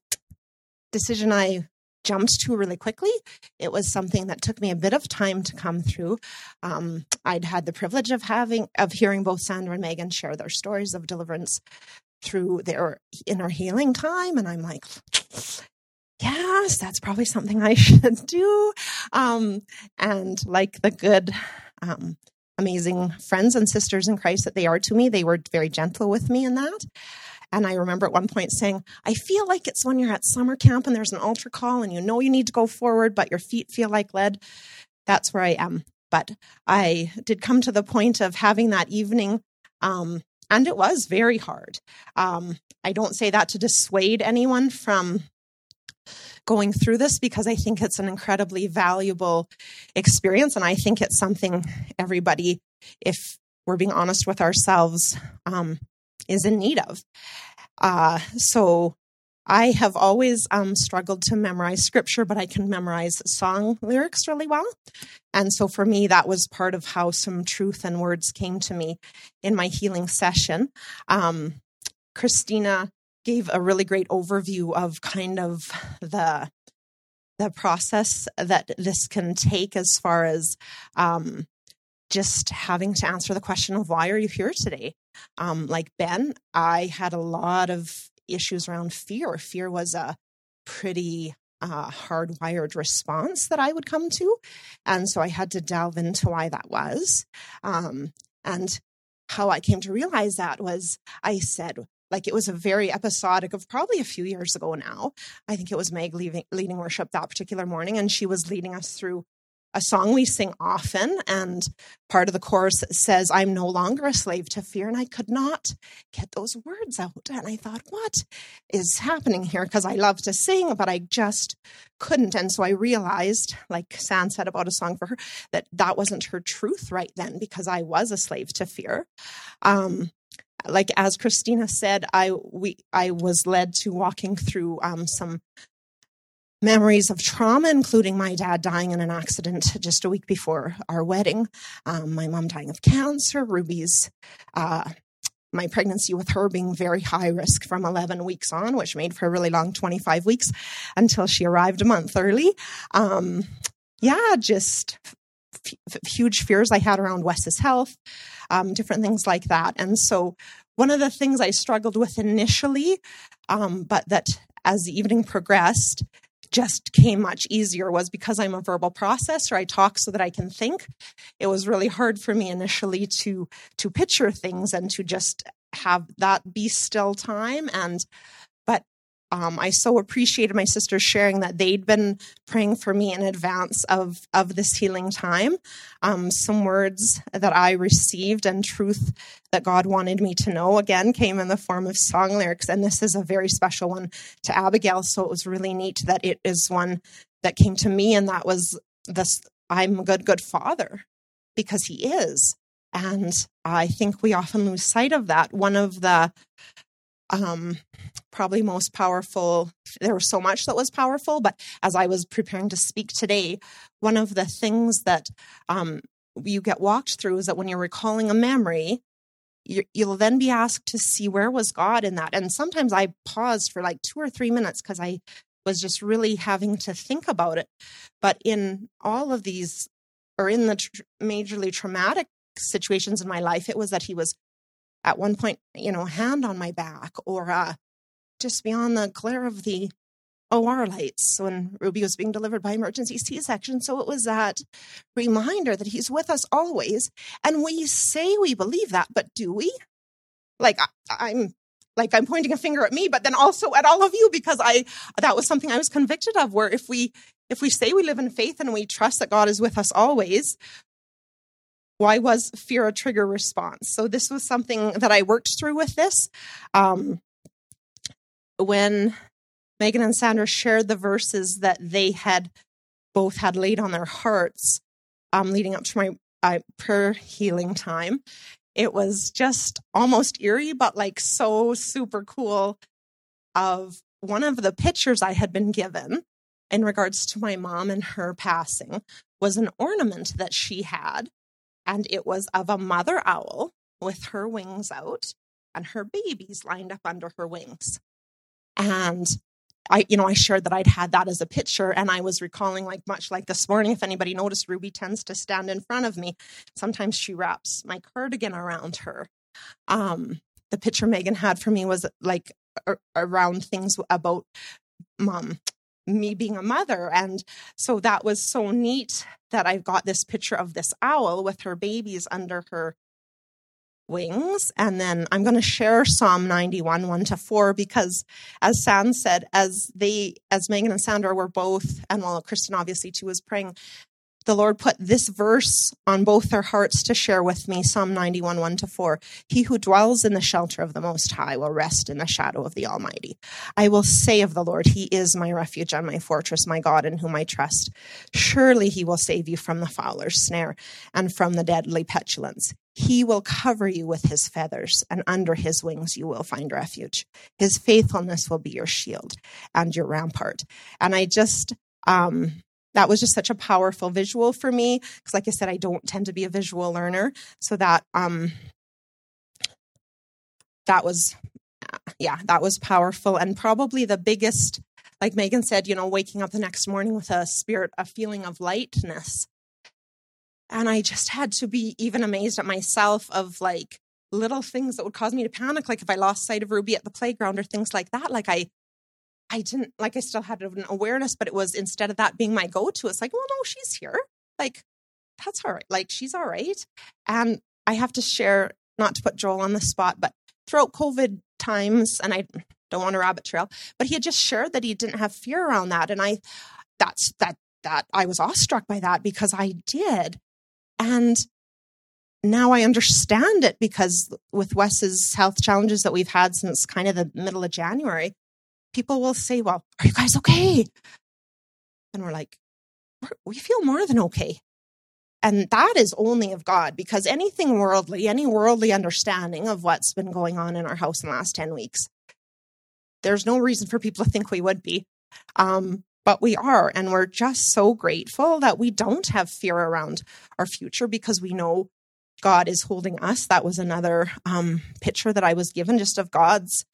decision I jumped to really quickly. It was something that took me a bit of time to come through. Um, I'd had the privilege of having of hearing both Sandra and Megan share their stories of deliverance through their inner healing time. And I'm like, yes, that's probably something I should do. Um, and like the good, um, amazing friends and sisters in Christ that they are to me, they were very gentle with me in that. And I remember at one point saying, I feel like it's when you're at summer camp and there's an altar call and you know you need to go forward, but your feet feel like lead. That's where I am. But I did come to the point of having that evening um, and it was very hard. Um, I don't say that to dissuade anyone from going through this because I think it's an incredibly valuable experience. And I think it's something everybody, if we're being honest with ourselves, um, is in need of. Uh, so I have always um, struggled to memorize scripture, but I can memorize song lyrics really well. And so for me, that was part of how some truth and words came to me in my healing session. Um, Christina gave a really great overview of kind of the the process that this can take as far as um, just having to answer the question of why are you here today um, like ben i had a lot of issues around fear. Fear was a pretty uh, hardwired response that I would come to. And so I had to delve into why that was. Um, and how I came to realize that was I said, like it was a very episodic of probably a few years ago now. I think it was Meg leaving, leading worship that particular morning, and she was leading us through a song we sing often, and part of the chorus says, I'm no longer a slave to fear. And I could not get those words out. And I thought, what is happening here? Because I love to sing, but I just couldn't. And so I realized, like San said about a song for her, that that wasn't her truth right then because I was a slave to fear. Um, like as Christina said, I we I was led to walking through um, some memories of trauma, including my dad dying in an accident just a week before our wedding, um, my mom dying of cancer, Ruby's. Uh, my pregnancy with her being very high risk from 11 weeks on, which made for a really long 25 weeks until she arrived a month early. Um, yeah, just f- huge fears I had around Wes's health, um, different things like that. And so, one of the things I struggled with initially, um, but that as the evening progressed, just came much easier was because I'm a verbal processor. I talk so that I can think. It was really hard for me initially to to picture things and to just have that be still time and um, I so appreciated my sisters sharing that they'd been praying for me in advance of of this healing time. Um, some words that I received and truth that God wanted me to know again came in the form of song lyrics, and this is a very special one to Abigail. So it was really neat that it is one that came to me, and that was this: "I'm a good, good father," because He is. And I think we often lose sight of that. One of the um, probably most powerful. There was so much that was powerful, but as I was preparing to speak today, one of the things that um, you get walked through is that when you're recalling a memory, you, will then be asked to see where was God in that. And sometimes I paused for like two or three minutes because I was just really having to think about it. But in all of these, or in the tr- majorly traumatic situations in my life, it was that he was at one point, you know, hand on my back or uh, just beyond the glare of the OR lights when Ruby was being delivered by emergency C section. So it was that reminder that he's with us always. And we say we believe that, but do we? Like, I, I'm like I'm pointing a finger at me, but then also at all of you because I that was something I was convicted of. Where if we if we say we live in faith and we trust that God is with us always, why was fear a trigger response? So this was something that I worked through with this. Um, when Megan and Sandra shared the verses that they had both had laid on their hearts um, leading up to my uh, prayer healing time, it was just almost eerie, but like so super cool. Of one of the pictures I had been given in regards to my mom and her passing was an ornament that she had, and it was of a mother owl with her wings out and her babies lined up under her wings. And I, you know, I shared that I'd had that as a picture, and I was recalling, like much like this morning. If anybody noticed, Ruby tends to stand in front of me. Sometimes she wraps my cardigan around her. Um, the picture Megan had for me was like around things about mom, me being a mother, and so that was so neat that I've got this picture of this owl with her babies under her wings. And then I'm going to share Psalm 91, 1 to 4, because as Sam said, as they, as Megan and Sandra were both, and well, Kristen obviously too was praying, the Lord put this verse on both their hearts to share with me Psalm 91, 1 to 4. He who dwells in the shelter of the Most High will rest in the shadow of the Almighty. I will say of the Lord, He is my refuge and my fortress, my God in whom I trust. Surely He will save you from the fowler's snare and from the deadly petulance. He will cover you with his feathers, and under his wings you will find refuge. His faithfulness will be your shield and your rampart. And I just, um, that was just such a powerful visual for me because like i said i don't tend to be a visual learner. So that um that was yeah that was powerful. And probably the biggest like megan said you know waking up the next morning with a spirit a feeling of lightness. And i just had to be even amazed at myself of like little things that would cause me to panic. Like if i lost sight of ruby at the playground or things like that like i I didn't like I still had an awareness, but it was instead of that being my go-to, it's like, well, no, she's here. Like, that's all right. Like, she's all right. And I have to share, not to put Joel on the spot, but throughout COVID times, and I don't want to rabbit trail, but he had just shared that he didn't have fear around that. And I that's that that I was awestruck by that because I did. And now I understand it because with Wes's health challenges that we've had since kind of the middle of January, people will say, Well, are you guys okay? And we're like, We feel more than okay. And that is only of God because anything worldly, any worldly understanding of what's been going on in our house in the last 10 weeks, there's no reason for people to think we would be. Um, but we are. And we're just so grateful that we don't have fear around our future because we know God is holding us. That was another um, picture that I was given just of God's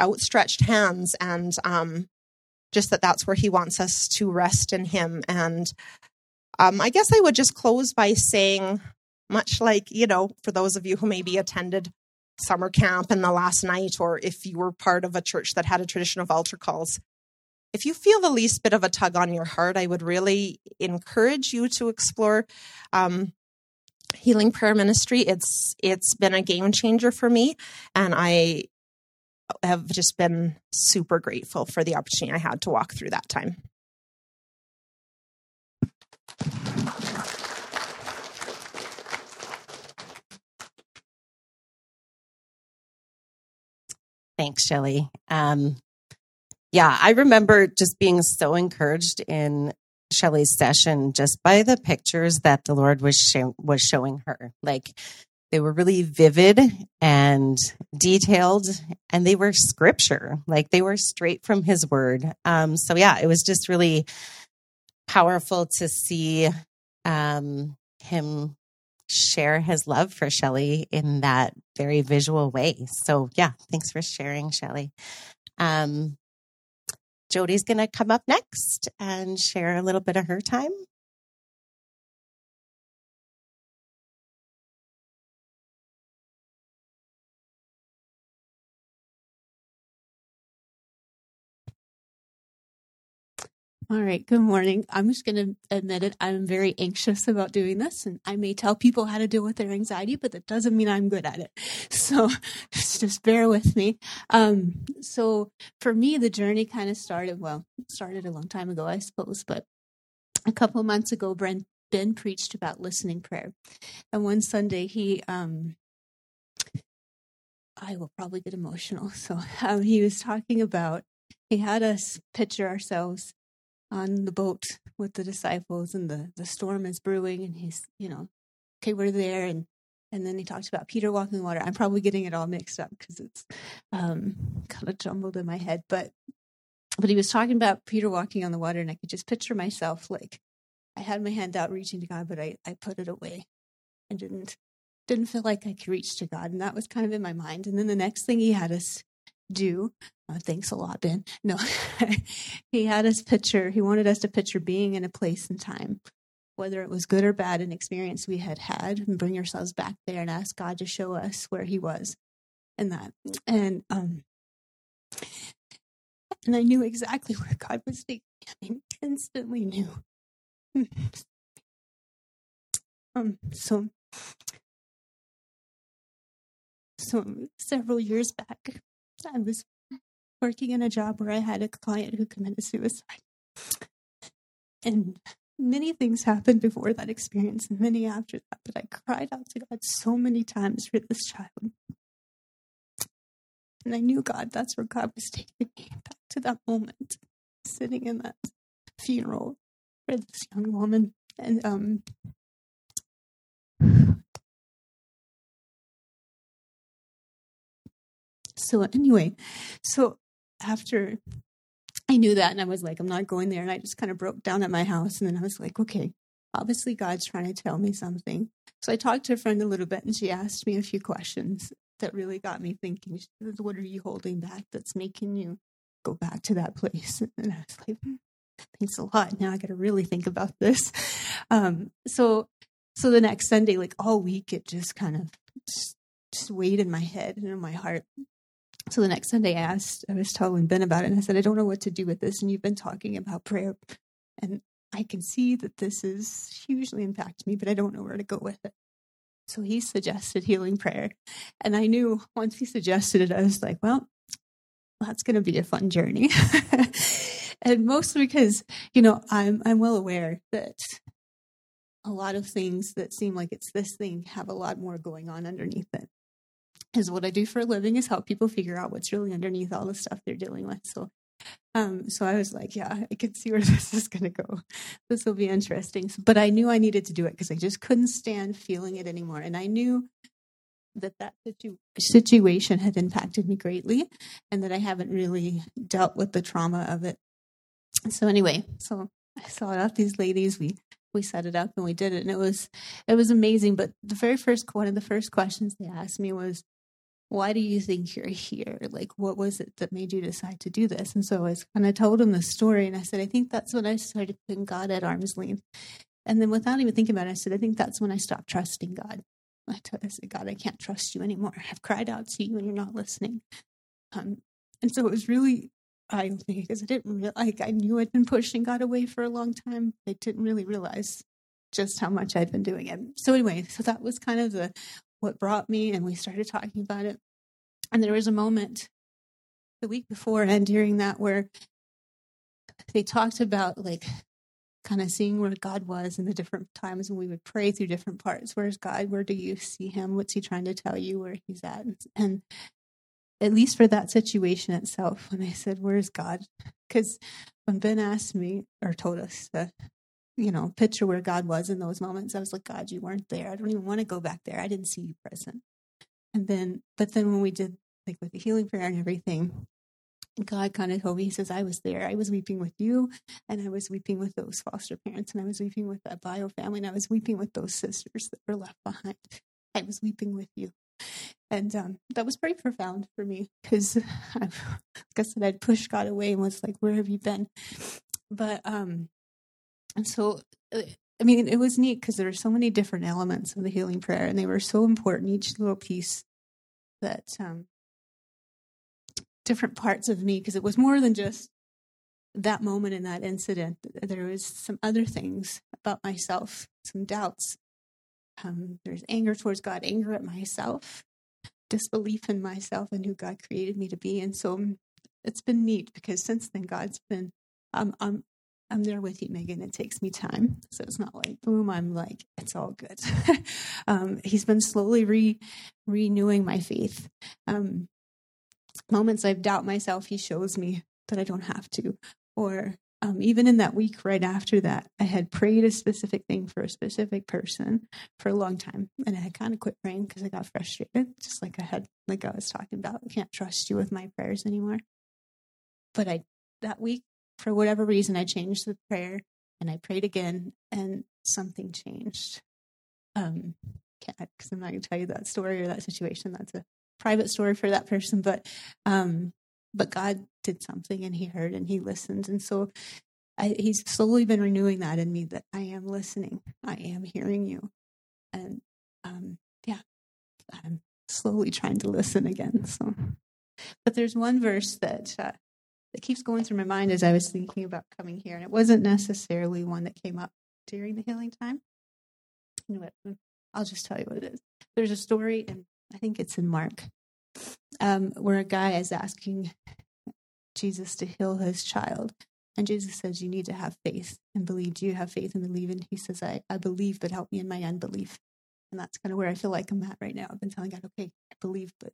outstretched hands and um, just that that's where he wants us to rest in him. And um, i guess i would just close by saying much like you know for those of you who maybe attended summer camp in the last night or if you were part of a church that had a tradition of altar calls if you feel the least bit of a tug on your heart i would really encourage you to explore um, healing prayer ministry. It's it's been a game changer for me and i have just been super grateful for the opportunity I had to walk through that time. Thanks, Shelly. Um, yeah, I remember just being so encouraged in Shelly's session just by the pictures that the Lord was was showing her. Like they were really vivid and detailed, and they were scripture, like they were straight from His Word. Um, so yeah, it was just really powerful to see um, him share his love for Shelly in that very visual way. So yeah, thanks for sharing, Shelly. Um, Jody's going to come up next and share a little bit of her time. All right, good morning. I'm just going to admit it. I'm very anxious about doing this, and I may tell people how to deal with their anxiety, but that doesn't mean I'm good at it. So just, bear with me. Um, so for me, the journey kind of started, well, started a long time ago, I suppose, but a couple months ago, Brent Ben preached about listening prayer. And one Sunday, he, um, I will probably get emotional. So um, he was talking about, he had us picture ourselves on the boat with the disciples and the, the storm is brewing and he's, you know, okay, we're there. And, and then he talks about Peter walking the water. I'm probably getting it all mixed up because it's um, kind of jumbled in my head. But, but he was talking about Peter walking on the water and I could just picture myself like, I had my hand out reaching to God, but I, I put it away. I didn't didn't feel like I could reach to God. And that was kind of in my mind. And then the next thing he had us do. Uh, thanks a lot, Ben. No, he had us picture, he wanted us to picture being in a place and time, whether it was good or bad, an experience we had had, and bring ourselves back there and ask God to show us where he was in that. And, um, and I knew exactly where God was taking me. I instantly knew. um, so, so several years back, I was working in a job where I had a client who committed suicide. And many things happened before that experience and many after that, but I cried out to God so many times for this child. And I knew God, that's where God was taking me back to that moment, sitting in that funeral for this young woman. And um so anyway, so after I knew that and I was like, I'm not going there. And I just kind of broke down at my house. And then I was like, okay, obviously God's trying to tell me something. So I talked to a friend a little bit and she asked me a few questions that really got me thinking, says, what are you holding back that's making you go back to that place? And I was like, hmm, thanks a lot. Now I got to really think about this. Um, so, so the next Sunday, like all week, it just kind of just, just weighed in my head and in my heart. So the next Sunday, I asked, I was telling Ben about it, and I said, I don't know what to do with this. And you've been talking about prayer, and I can see that this has hugely impacted me, but I don't know where to go with it. So he suggested healing prayer. And I knew once he suggested it, I was like, well, that's going to be a fun journey. and mostly because, you know, I'm, I'm well aware that a lot of things that seem like it's this thing have a lot more going on underneath it is what I do for a living is help people figure out what's really underneath all the stuff they're dealing with. So um, so I was like, yeah, I can see where this is going to go. This will be interesting. But I knew I needed to do it because I just couldn't stand feeling it anymore. And I knew that that situ- situation had impacted me greatly and that I haven't really dealt with the trauma of it. So anyway, so I sought out these ladies. We we set it up and we did it and it was it was amazing. But the very first one of the first questions they asked me was, why do you think you're here? Like, what was it that made you decide to do this? And so I kind of told him the story, and I said, I think that's when I started putting God at arm's length. And then without even thinking about it, I said, I think that's when I stopped trusting God. I, told, I said, God, I can't trust you anymore. I've cried out to you and you're not listening. Um, and so it was really eye opening because I didn't real, like I knew I'd been pushing God away for a long time. I didn't really realize just how much I'd been doing it. So anyway, so that was kind of the what brought me and we started talking about it and there was a moment the week before and during that where they talked about like kind of seeing where God was in the different times when we would pray through different parts. Where's God? Where do you see him? What's he trying to tell you where he's at? And at least for that situation itself, when I said, Where's God? Because when Ben asked me or told us to, you know, picture where God was in those moments, I was like, God, you weren't there. I don't even want to go back there. I didn't see you present. And then, but then when we did like with the healing prayer and everything, God kind of told me, He says, I was there. I was weeping with you, and I was weeping with those foster parents, and I was weeping with that bio family, and I was weeping with those sisters that were left behind. I was weeping with you. And um, that was pretty profound for me because, like I said, I'd pushed God away and was like, Where have you been? But, um, and so, uh, I mean, it was neat because there were so many different elements of the healing prayer, and they were so important, each little piece that um, different parts of me because it was more than just that moment in that incident, there was some other things about myself, some doubts. Um, there's anger towards God, anger at myself, disbelief in myself and who God created me to be. And so um, it's been neat because since then, God's been, um, I'm, I'm there with you, Megan. It takes me time. So it's not like, boom, I'm like, it's all good. um, he's been slowly re, renewing my faith. Um, moments I've doubt myself, he shows me that I don't have to. Or um, even in that week right after that, I had prayed a specific thing for a specific person for a long time, and I had kind of quit praying because I got frustrated, just like I had, like I was talking about. I can't trust you with my prayers anymore. But I that week, for whatever reason, I changed the prayer and I prayed again, and something changed. Um, because I'm not going to tell you that story or that situation. That's a private story for that person, but um, but God did something and he heard and he listened. And so I, he's slowly been renewing that in me that I am listening, I am hearing you. And um, yeah, I'm slowly trying to listen again. So, but there's one verse that uh, that keeps going through my mind as I was thinking about coming here, and it wasn't necessarily one that came up during the healing time. What? I'll just tell you what it is. There's a story, and I think it's in Mark, um, where a guy is asking Jesus to heal his child. And Jesus says, You need to have faith and believe. Do you have faith and believe? And he says, I, I believe, but help me in my unbelief. And that's kind of where I feel like I'm at right now. I've been telling God, okay, I believe, but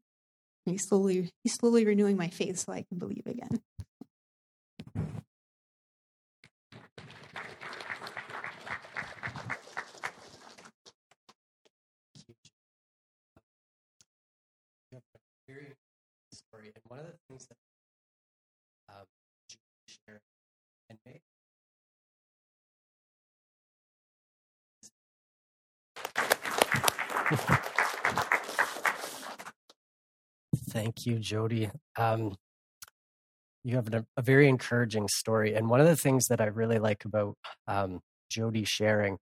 he's slowly he's slowly renewing my faith so I can believe again. Story, and one of the things that um, share and make Thank you, Jody. Um, you have a, very encouraging story. And one of the things that I really like about um, Jody sharing,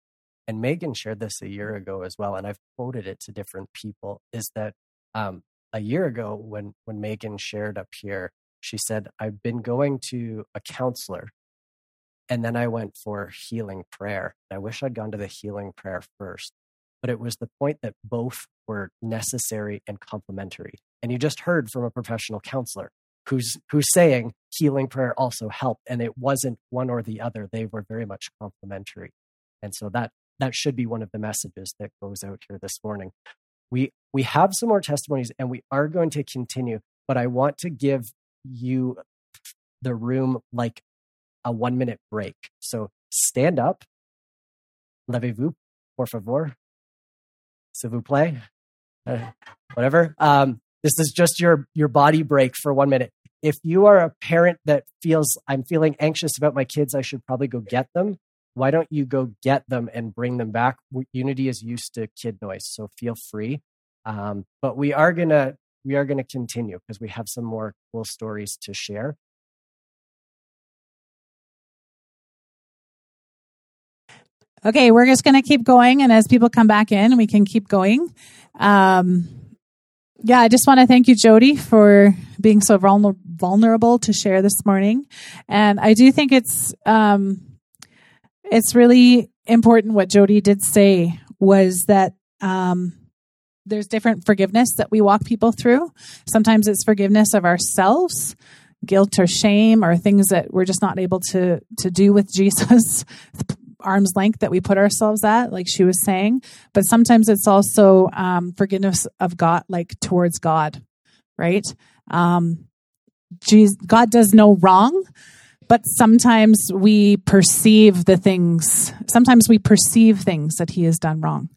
and Megan shared this a year ago as well, and I've quoted it to different people, is that um, a year ago when when Megan shared up here, she said, I've been going to a counselor and then I went for healing prayer. I wish I'd gone to the healing prayer first, but it was the point that both were necessary and complementary. And you just heard from a professional counselor who's who's saying healing prayer also helped and it wasn't one or the other. They were very much complementary. And so that that should be one of the messages that goes out here this morning. We we have some more testimonies and we are going to continue but i want to give you the room like a one minute break. So stand up. Levez-vous por favor. S'il vous plaît. Uh, whatever. Um, this is just your your body break for one minute if you are a parent that feels i'm feeling anxious about my kids i should probably go get them why don't you go get them and bring them back unity is used to kid noise so feel free um, but we are gonna we are gonna continue because we have some more cool stories to share. Okay, we're just going to keep going, and as people come back in, we can keep going. Um, yeah, I just want to thank you, Jody, for being so vulnerable to share this morning, and I do think it's um, it's really important what Jody did say was that um, there's different forgiveness that we walk people through. Sometimes it's forgiveness of ourselves, guilt or shame, or things that we're just not able to to do with Jesus. Arm's length that we put ourselves at, like she was saying. But sometimes it's also um, forgiveness of God, like towards God, right? Um, Jesus, God does no wrong, but sometimes we perceive the things, sometimes we perceive things that He has done wrong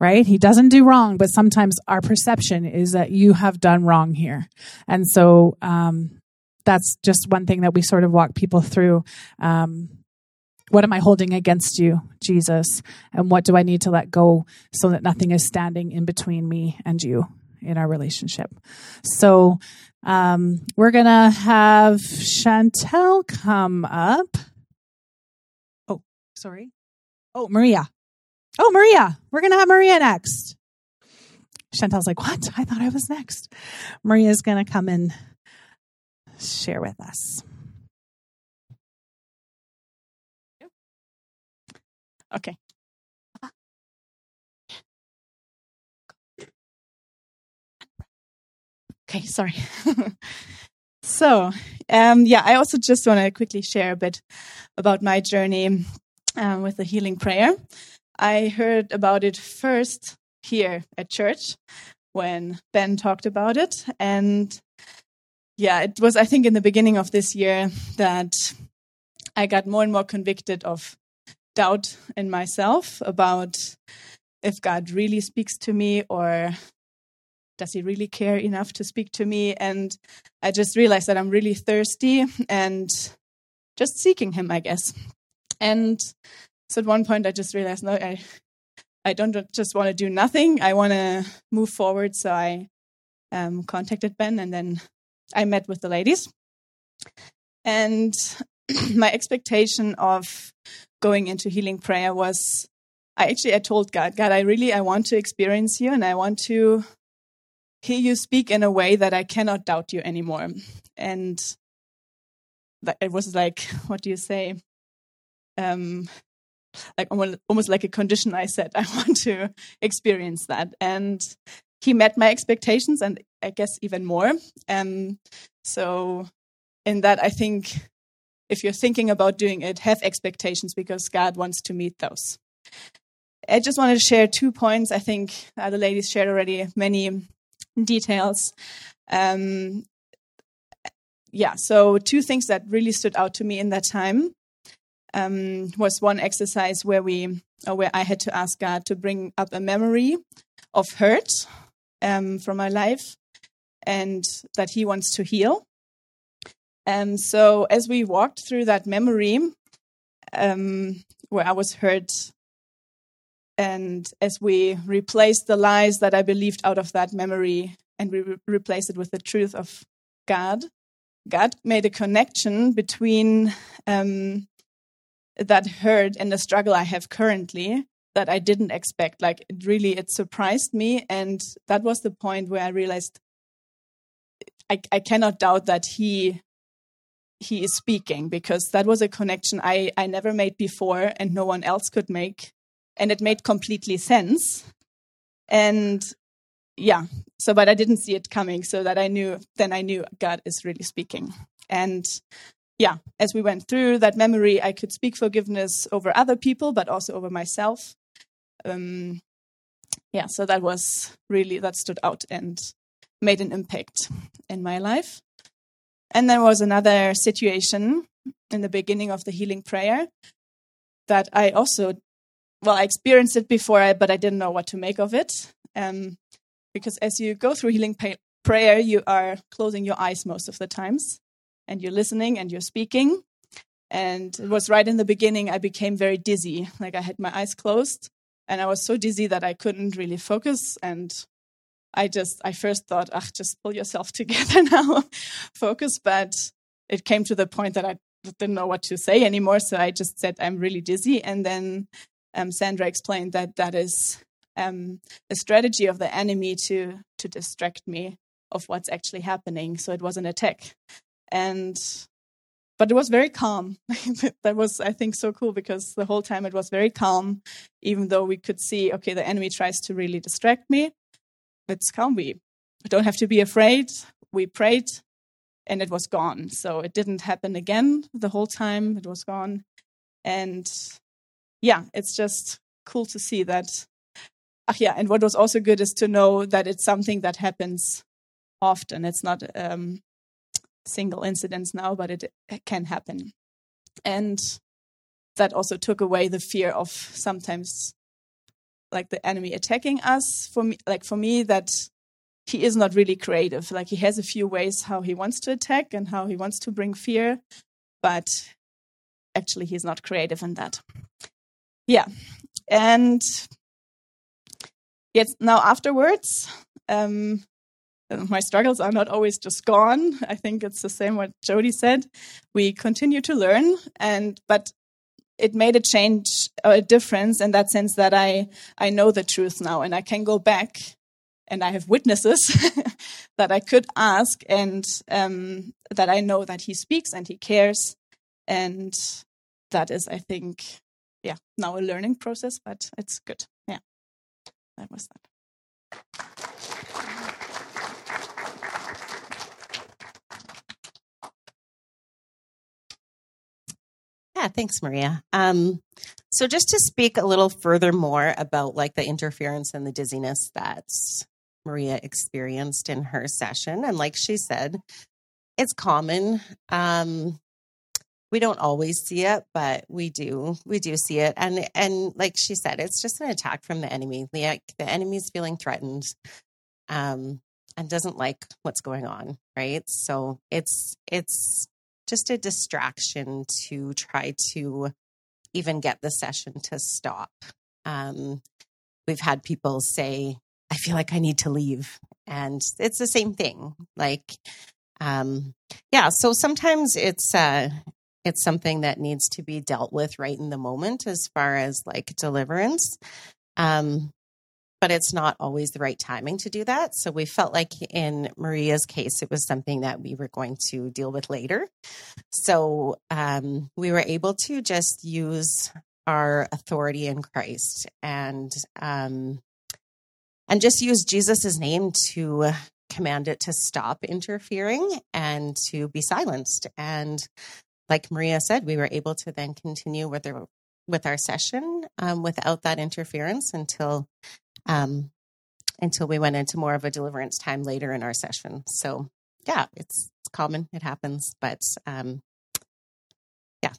right? He doesn't do wrong, but sometimes our perception is that you have done wrong here. And so um, that's just one thing that we sort of walk people through. Um, what am I holding against you, Jesus? And what do I need to let go so that nothing is standing in between me and you in our relationship? So um, we're going to have Chantel come up. Oh, sorry. Oh, Maria. Oh, Maria. We're going to have Maria next. Chantel's like, What? I thought I was next. Maria's going to come and share with us. Okay. Okay, sorry. so, um, yeah, I also just want to quickly share a bit about my journey um, with the healing prayer. I heard about it first here at church when Ben talked about it. And yeah, it was, I think, in the beginning of this year that I got more and more convicted of doubt in myself about if God really speaks to me or does he really care enough to speak to me? And I just realized that I'm really thirsty and just seeking him, I guess. And so at one point I just realized, no, I, I don't just want to do nothing. I want to move forward. So I um, contacted Ben and then I met with the ladies. And my expectation of going into healing prayer was I actually I told God, God, I really I want to experience you and I want to hear you speak in a way that I cannot doubt you anymore. And that it was like, what do you say? Um, like almost like a condition I said, I want to experience that. And he met my expectations and I guess even more. Um, so in that, I think if you're thinking about doing it, have expectations because God wants to meet those. I just wanted to share two points. I think uh, the ladies shared already many details. Um, yeah, so two things that really stood out to me in that time um, was one exercise where we, or where I had to ask God to bring up a memory of hurt um, from my life, and that He wants to heal. And um, so as we walked through that memory, um, where I was hurt and as we replaced the lies that I believed out of that memory and we re- replace it with the truth of God, God made a connection between um, that hurt and the struggle I have currently that I didn't expect. Like it really, it surprised me, and that was the point where I realized I, I cannot doubt that He He is speaking because that was a connection I I never made before, and no one else could make and it made completely sense. And yeah, so but I didn't see it coming, so that I knew then I knew God is really speaking. And yeah, as we went through that memory, I could speak forgiveness over other people, but also over myself. Um, yeah, so that was really that stood out and made an impact in my life. And there was another situation in the beginning of the healing prayer that I also well, I experienced it before, but I didn't know what to make of it. Um, because as you go through healing prayer, you are closing your eyes most of the times, and you're listening and you're speaking. And it was right in the beginning, I became very dizzy. Like I had my eyes closed, and I was so dizzy that I couldn't really focus. And I just, I first thought, ah, just pull yourself together now, focus. But it came to the point that I didn't know what to say anymore. So I just said, I'm really dizzy. And then um, Sandra explained that that is um, a strategy of the enemy to to distract me of what's actually happening. So it was an attack, and but it was very calm. that was, I think, so cool because the whole time it was very calm, even though we could see, okay, the enemy tries to really distract me. It's calm. We don't have to be afraid. We prayed, and it was gone. So it didn't happen again the whole time. It was gone, and yeah, it's just cool to see that. Ach, yeah, and what was also good is to know that it's something that happens often. It's not um, single incidents now, but it, it can happen. And that also took away the fear of sometimes like the enemy attacking us for me like for me that he is not really creative. Like he has a few ways how he wants to attack and how he wants to bring fear but actually he's not creative in that. Yeah. And yes now afterwards um, my struggles are not always just gone. I think it's the same what jody said. We continue to learn and but it made a change a difference in that sense that i i know the truth now and i can go back and i have witnesses that i could ask and um, that i know that he speaks and he cares and that is i think yeah, now a learning process, but it's good. Yeah, that was that. Yeah, thanks, Maria. Um, so just to speak a little further more about like the interference and the dizziness that Maria experienced in her session, and like she said, it's common. Um, we don't always see it, but we do. We do see it, and and like she said, it's just an attack from the enemy. The the enemy's feeling threatened, um, and doesn't like what's going on. Right. So it's it's just a distraction to try to even get the session to stop. Um, we've had people say, I feel like I need to leave. And it's the same thing. Like, um, yeah, so sometimes it's, uh, it's something that needs to be dealt with right in the moment as far as like deliverance. Um, but it's not always the right timing to do that. So we felt like in Maria's case, it was something that we were going to deal with later. So um, we were able to just use our authority in Christ and um, and just use Jesus's name to command it to stop interfering and to be silenced. And like Maria said, we were able to then continue with our with our session um, without that interference until um, until we went into more of a deliverance time later in our session. So yeah, it's, it's common, it happens, but um, yeah,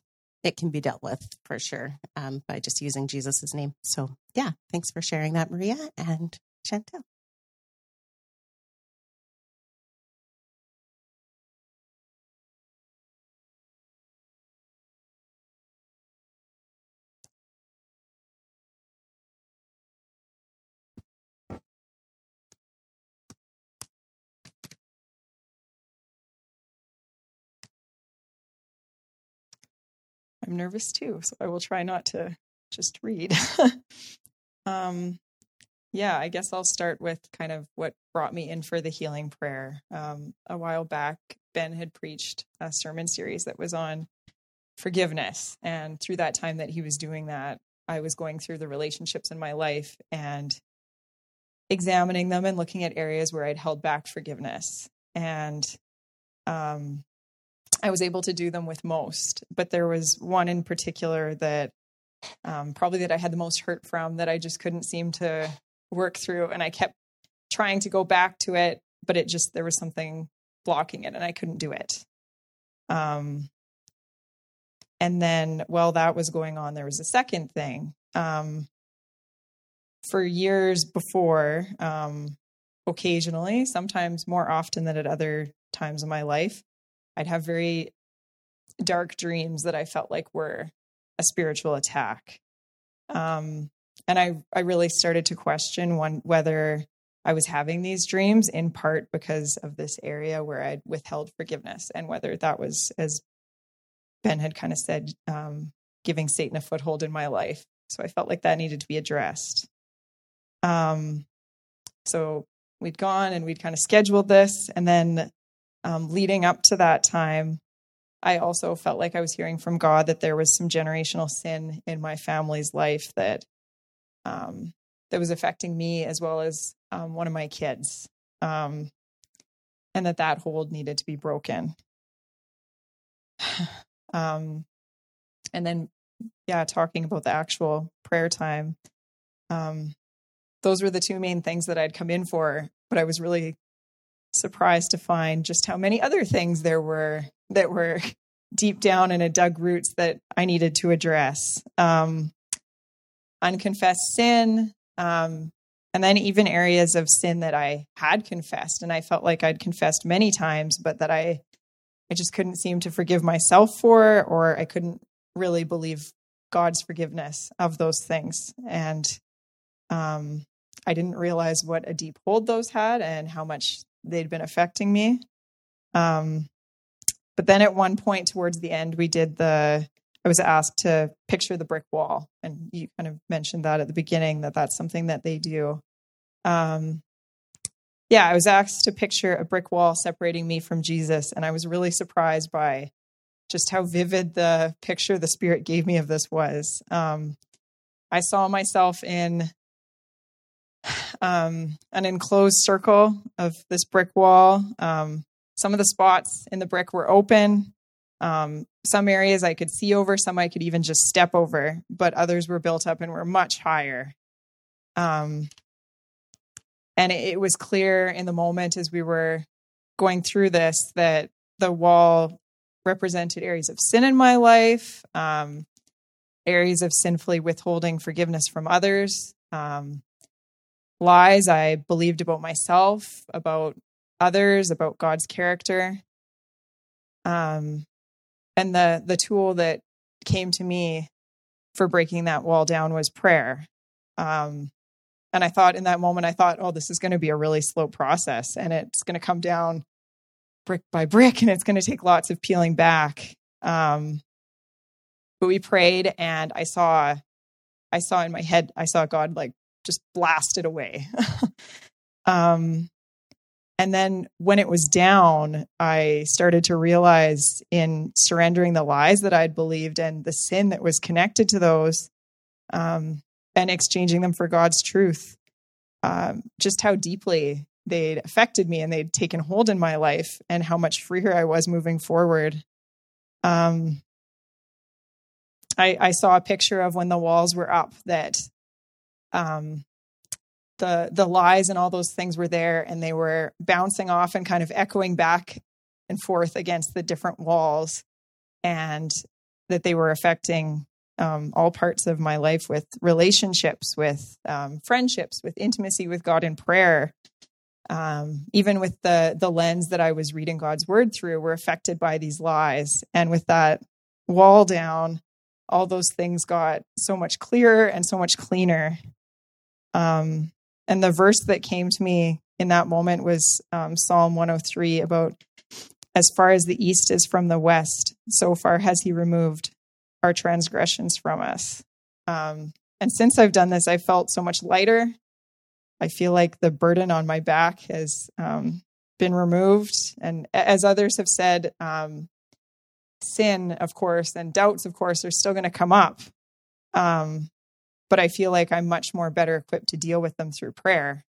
it can be dealt with for sure um, by just using Jesus's name. So yeah, thanks for sharing that, Maria and Chantel. I'm nervous too, so I will try not to just read. um, yeah, I guess I'll start with kind of what brought me in for the healing prayer. Um, a while back, Ben had preached a sermon series that was on forgiveness. And through that time that he was doing that, I was going through the relationships in my life and examining them and looking at areas where I'd held back forgiveness. And um, I was able to do them with most, but there was one in particular that um, probably that I had the most hurt from that I just couldn't seem to work through, and I kept trying to go back to it, but it just there was something blocking it, and I couldn't do it. Um, and then while that was going on, there was a second thing. Um, for years before, um, occasionally, sometimes more often than at other times in my life, I'd have very dark dreams that I felt like were a spiritual attack. Um, and I, I really started to question one, whether I was having these dreams in part because of this area where I'd withheld forgiveness and whether that was, as Ben had kind of said, um, giving Satan a foothold in my life. So I felt like that needed to be addressed. Um, so we'd gone and we'd kind of scheduled this. And then um, leading up to that time, I also felt like I was hearing from God that there was some generational sin in my family's life that um, that was affecting me as well as um, one of my kids, um, and that that hold needed to be broken. Um, and then, yeah, talking about the actual prayer time. Um, those were the two main things that I'd come in for, but I was really surprised to find just how many other things there were that were deep down and it dug roots that I needed to address. Um, unconfessed sin, um, and then even areas of sin that I had confessed, and I felt like I'd confessed many times, but that I, I just couldn't seem to forgive myself for, or I couldn't really believe God's forgiveness of those things, and um, I didn't realize what a deep hold those had and how much they'd been affecting me. Um, but then at one point towards the end, we did the, I was asked to picture the brick wall. And you kind of mentioned that at the beginning that that's something that they do. Um, yeah, I was asked to picture a brick wall separating me from Jesus. And I was really surprised by just how vivid the picture the Spirit gave me of this was. Um, I saw myself in um, an enclosed circle of this brick wall. Um, some of the spots in the brick were open. Um, some areas I could see over, some I could even just step over, but others were built up and were much higher. Um, and it, it was clear in the moment as we were going through this that the wall represented areas of sin in my life, um, areas of sinfully withholding forgiveness from others, um, lies I believed about myself, about others, about God's character. Um, and the the tool that came to me for breaking that wall down was prayer. Um, and I thought in that moment, I thought, oh, this is going to be a really slow process, and it's going to come down brick by brick, and it's going to take lots of peeling back. Um, but we prayed, and I saw, I saw in my head, I saw God like just blasted away. um, and then when it was down, I started to realize in surrendering the lies that I'd believed and the sin that was connected to those, um, and exchanging them for God's truth, um, just how deeply they'd affected me and they'd taken hold in my life and how much freer I was moving forward. Um, I, I saw a picture of when the walls were up that um, the the lies and all those things were there and they were bouncing off and kind of echoing back and forth against the different walls and that they were affecting um, all parts of my life with relationships with um, friendships with intimacy with god in prayer. Um, even with the the lens that i was reading god's word through were affected by these lies and with that wall down all those things got so much clearer and so much cleaner um, and the verse that came to me in that moment was um, Psalm 103 about as far as the east is from the west, so far has he removed our transgressions from us. Um, and since I've done this, I felt so much lighter. I feel like the burden on my back has um, been removed. And as others have said, um, sin, of course, and doubts, of course, are still going to come up. Um, but I feel like I'm much more better equipped to deal with them through prayer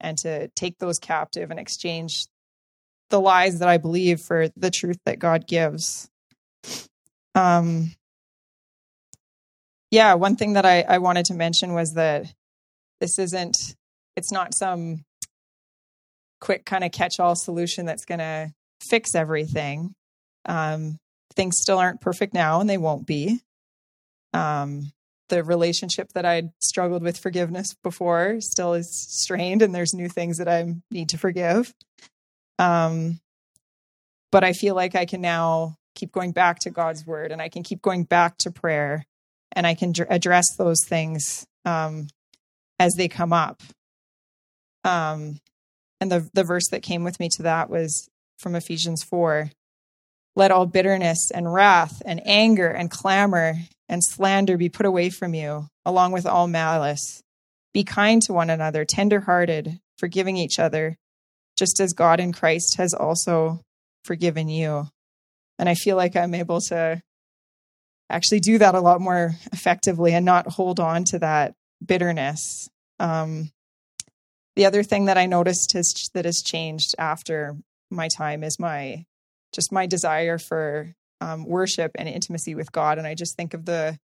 and to take those captive and exchange the lies that I believe for the truth that God gives. Um, yeah, one thing that I, I wanted to mention was that this isn't, it's not some quick kind of catch all solution that's going to fix everything. Um, things still aren't perfect now and they won't be. Um, the relationship that I'd struggled with forgiveness before still is strained, and there's new things that I need to forgive. Um, but I feel like I can now keep going back to God's word, and I can keep going back to prayer, and I can dr- address those things um, as they come up. Um, and the the verse that came with me to that was from Ephesians four. Let all bitterness and wrath and anger and clamor and slander be put away from you, along with all malice. Be kind to one another, tender-hearted, forgiving each other, just as God in Christ has also forgiven you. And I feel like I'm able to actually do that a lot more effectively and not hold on to that bitterness. Um, the other thing that I noticed has, that has changed after my time is my just my desire for um, worship and intimacy with God. And I just think of the,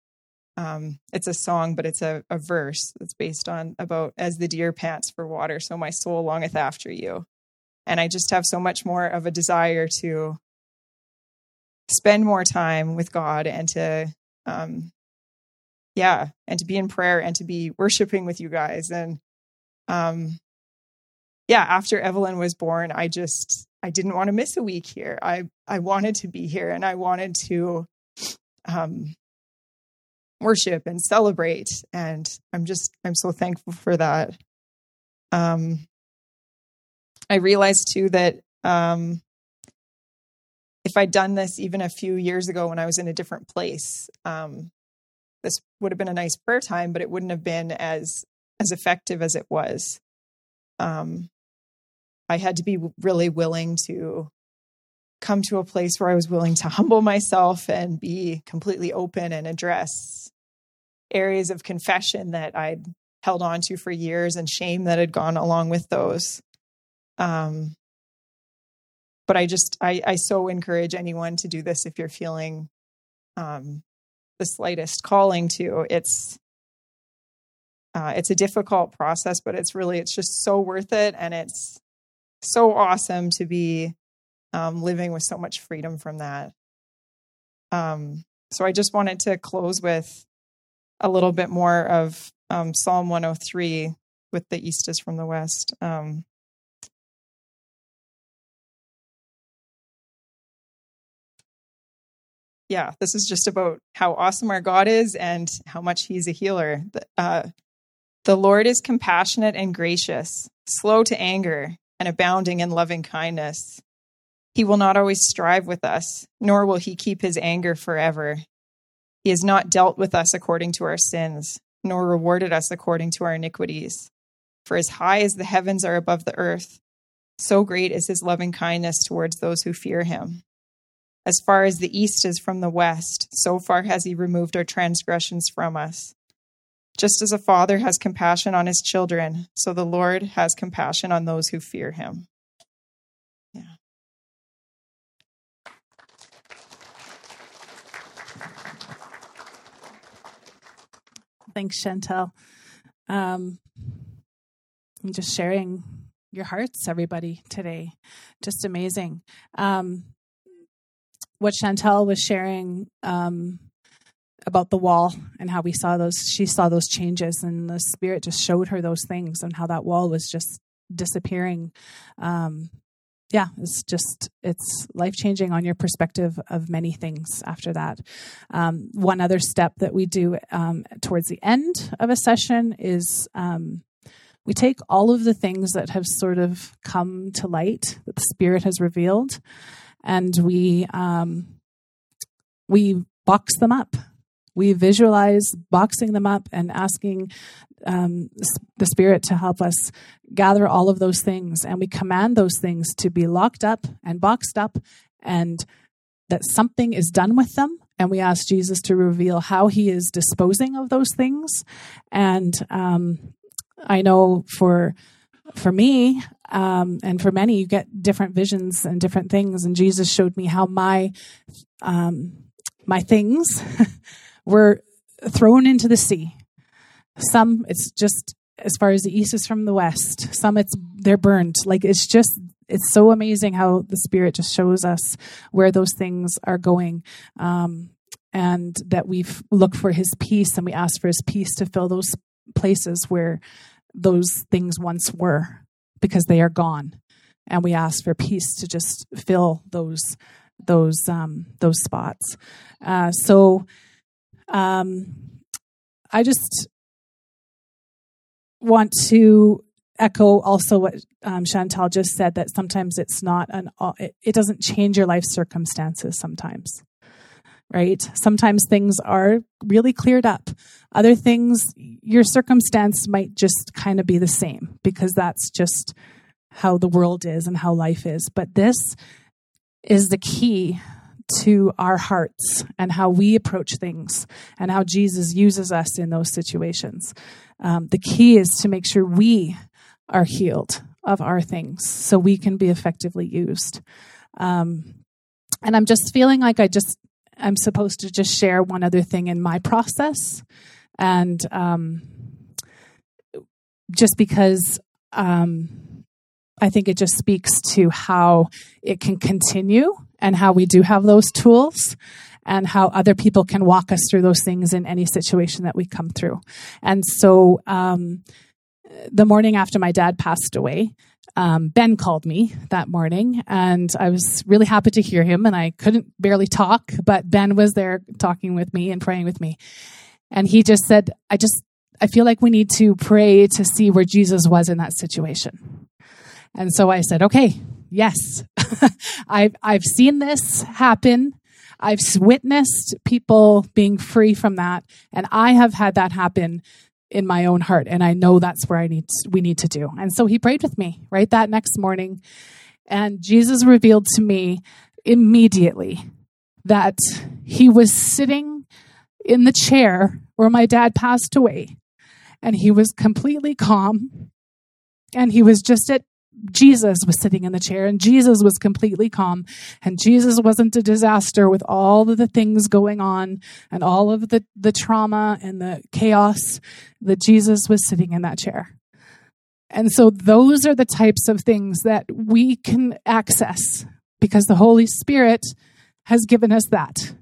um, it's a song, but it's a, a verse that's based on about as the deer pants for water, so my soul longeth after you. And I just have so much more of a desire to spend more time with God and to, um, yeah, and to be in prayer and to be worshiping with you guys. And, um, yeah, after Evelyn was born, I just I didn't want to miss a week here. I I wanted to be here and I wanted to um, worship and celebrate, and I'm just I'm so thankful for that. Um, I realized too that um, if I'd done this even a few years ago when I was in a different place, um, this would have been a nice prayer time, but it wouldn't have been as as effective as it was. Um, I had to be really willing to come to a place where I was willing to humble myself and be completely open and address areas of confession that I'd held on to for years and shame that had gone along with those. Um, but I just, I, I so encourage anyone to do this if you're feeling um, the slightest calling to. It's, uh, it's a difficult process, but it's really, it's just so worth it. And it's so awesome to be um, living with so much freedom from that. Um, so I just wanted to close with a little bit more of um, Psalm 103 with the East is from the West. Um, yeah, this is just about how awesome our God is and how much He's a healer. Uh, the Lord is compassionate and gracious, slow to anger, and abounding in loving kindness. He will not always strive with us, nor will He keep His anger forever. He has not dealt with us according to our sins, nor rewarded us according to our iniquities. For as high as the heavens are above the earth, so great is his loving kindness towards those who fear him. As far as the east is from the west, so far has he removed our transgressions from us. Just as a father has compassion on his children, so the Lord has compassion on those who fear him. Yeah. Thanks, Chantel. Um, I'm just sharing your hearts, everybody, today. Just amazing. Um, what Chantel was sharing um, about the wall and how we saw those, she saw those changes, and the Spirit just showed her those things and how that wall was just disappearing um, yeah, it's just it's life changing on your perspective of many things after that. Um, one other step that we do um, towards the end of a session is um, we take all of the things that have sort of come to light that the Spirit has revealed, and we um, we box them up we visualize boxing them up and asking um, the Spirit to help us gather all of those things. And we command those things to be locked up and boxed up and that something is done with them. And we ask Jesus to reveal how he is disposing of those things. And um, I know for for me um, and for many, you get different visions and different things. And Jesus showed me how my um, my things were thrown into the sea. Some it's just as far as the east is from the west. Some it's they're burned. Like it's just it's so amazing how the spirit just shows us where those things are going. Um, and that we look for his peace and we ask for his peace to fill those places where those things once were because they are gone and we ask for peace to just fill those those um, those spots uh, so um, I just want to echo also what um, Chantel just said that sometimes it's not an it, it doesn't change your life circumstances sometimes right? Sometimes things are really cleared up. Other things your circumstance might just kind of be the same because that's just how the world is and how life is. But this is the key to our hearts and how we approach things and how Jesus uses us in those situations. Um, the key is to make sure we are healed of our things so we can be effectively used. Um, and I'm just feeling like I just, I'm supposed to just share one other thing in my process. And um, just because um, I think it just speaks to how it can continue and how we do have those tools and how other people can walk us through those things in any situation that we come through. And so, um, the morning after my dad passed away, um, Ben called me that morning, and I was really happy to hear him. And I couldn't barely talk, but Ben was there talking with me and praying with me. And he just said, I just, I feel like we need to pray to see where Jesus was in that situation. And so I said, okay, yes, I've, I've seen this happen. I've witnessed people being free from that. And I have had that happen in my own heart. And I know that's where I need, we need to do. And so he prayed with me right that next morning. And Jesus revealed to me immediately that he was sitting in the chair where my dad passed away and he was completely calm and he was just at Jesus was sitting in the chair and Jesus was completely calm and Jesus wasn't a disaster with all of the things going on and all of the, the trauma and the chaos that Jesus was sitting in that chair. And so those are the types of things that we can access because the Holy Spirit has given us that.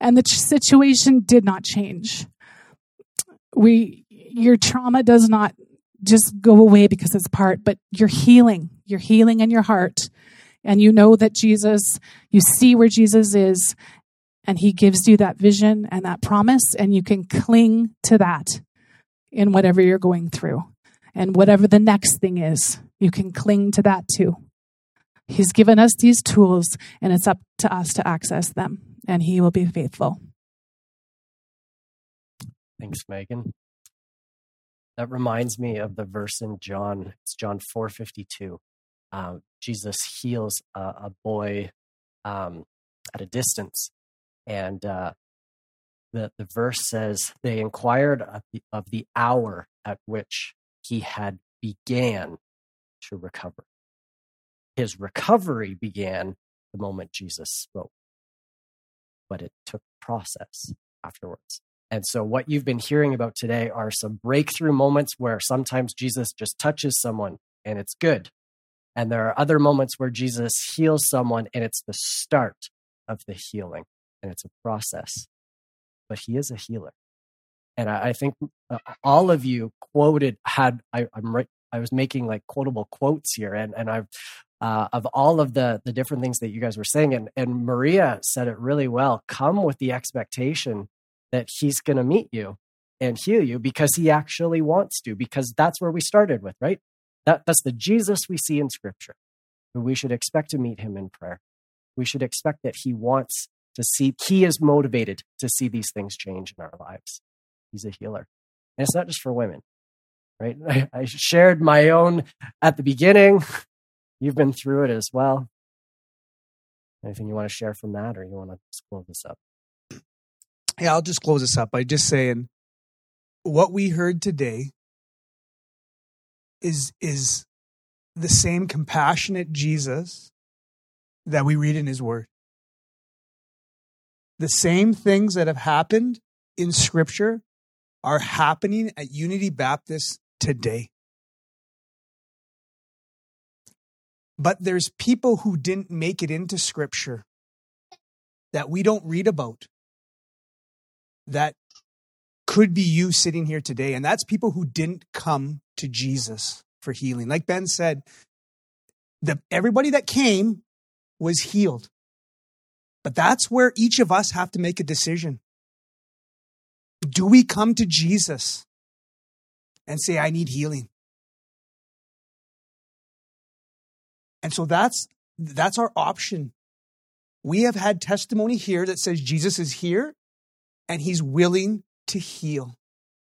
And the situation did not change. We your trauma does not just go away because it's part, but you're healing. You're healing in your heart. And you know that Jesus, you see where Jesus is, and he gives you that vision and that promise, and you can cling to that in whatever you're going through. And whatever the next thing is, you can cling to that too. He's given us these tools, and it's up to us to access them, and he will be faithful. Thanks, Megan. That reminds me of the verse in John. It's John four fifty two. Uh, Jesus heals a, a boy um, at a distance, and uh, the the verse says they inquired of the, of the hour at which he had began to recover. His recovery began the moment Jesus spoke, but it took process afterwards. And so, what you've been hearing about today are some breakthrough moments where sometimes Jesus just touches someone and it's good. And there are other moments where Jesus heals someone and it's the start of the healing and it's a process. But he is a healer. And I, I think uh, all of you quoted, had, I, I'm right, I was making like quotable quotes here and, and I've, uh, of all of the the different things that you guys were saying and, and maria said it really well come with the expectation that he's going to meet you and heal you because he actually wants to, because that's where we started with, right? That, that's the Jesus we see in scripture. We should expect to meet him in prayer. We should expect that he wants to see, he is motivated to see these things change in our lives. He's a healer. And it's not just for women, right? I, I shared my own at the beginning. You've been through it as well. Anything you want to share from that, or you want to just close this up? Yeah, I'll just close this up by just saying what we heard today is is the same compassionate Jesus that we read in his word. The same things that have happened in scripture are happening at Unity Baptist today. But there's people who didn't make it into scripture that we don't read about that could be you sitting here today. And that's people who didn't come to Jesus for healing. Like Ben said, the, everybody that came was healed. But that's where each of us have to make a decision. Do we come to Jesus and say, I need healing? And so that's that's our option. We have had testimony here that says Jesus is here and he's willing to heal.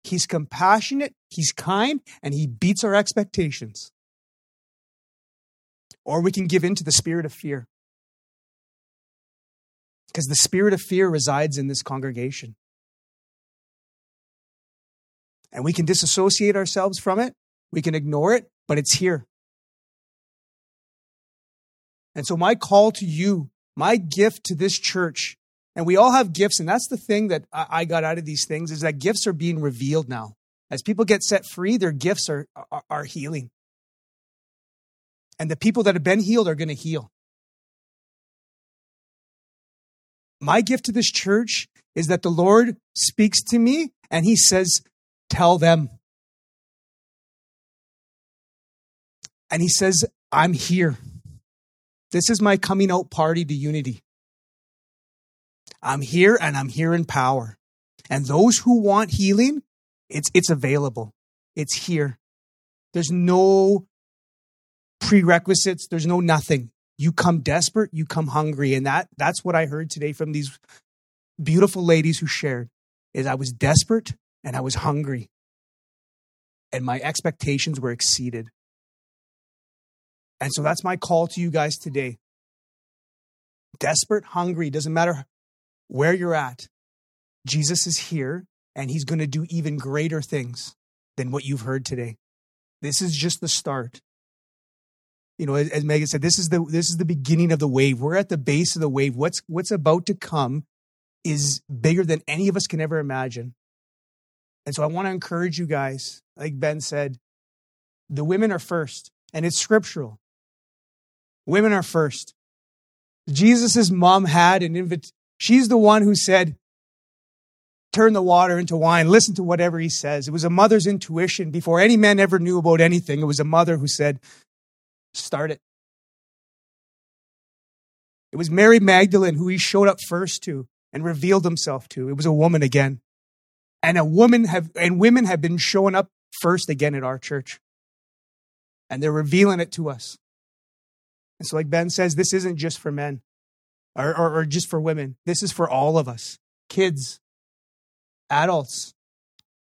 He's compassionate, he's kind, and he beats our expectations. Or we can give in to the spirit of fear. Because the spirit of fear resides in this congregation. And we can disassociate ourselves from it, we can ignore it, but it's here. And so, my call to you, my gift to this church and we all have gifts. And that's the thing that I got out of these things is that gifts are being revealed now. As people get set free, their gifts are, are, are healing. And the people that have been healed are going to heal. My gift to this church is that the Lord speaks to me and he says, Tell them. And he says, I'm here. This is my coming out party to unity. I'm here and I'm here in power. And those who want healing, it's, it's available. It's here. There's no prerequisites. There's no nothing. You come desperate, you come hungry. And that, that's what I heard today from these beautiful ladies who shared is I was desperate and I was hungry. And my expectations were exceeded. And so that's my call to you guys today. desperate, hungry, doesn't matter where you're at, Jesus is here and he's going to do even greater things than what you've heard today. This is just the start. You know, as Megan said, this is the this is the beginning of the wave. We're at the base of the wave. What's what's about to come is bigger than any of us can ever imagine. And so I want to encourage you guys, like Ben said, the women are first, and it's scriptural. Women are first. Jesus' mom had an invite. She's the one who said, turn the water into wine, listen to whatever he says. It was a mother's intuition before any man ever knew about anything. It was a mother who said, start it. It was Mary Magdalene who he showed up first to and revealed himself to. It was a woman again. And a woman have and women have been showing up first again at our church. And they're revealing it to us. And so, like Ben says, this isn't just for men or, or, or just for women. This is for all of us kids, adults,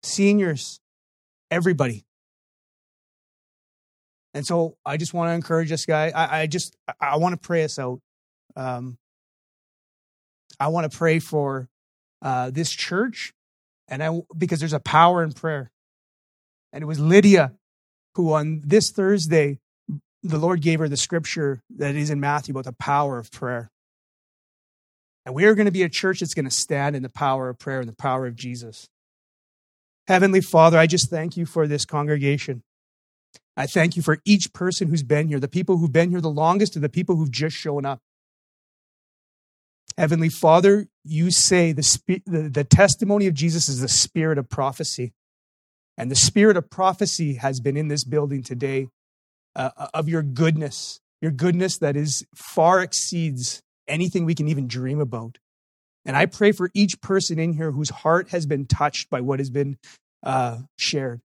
seniors, everybody. And so I just want to encourage us, guys. I, I just I want to pray us out. Um, I want to pray for uh, this church, and I because there's a power in prayer. And it was Lydia who on this Thursday the Lord gave her the scripture that is in Matthew about the power of prayer. And we are going to be a church that's going to stand in the power of prayer and the power of Jesus. Heavenly Father, I just thank you for this congregation. I thank you for each person who's been here, the people who've been here the longest and the people who've just shown up. Heavenly Father, you say the, the, the testimony of Jesus is the spirit of prophecy. And the spirit of prophecy has been in this building today uh, uh, of your goodness, your goodness that is far exceeds anything we can even dream about. And I pray for each person in here whose heart has been touched by what has been uh, shared.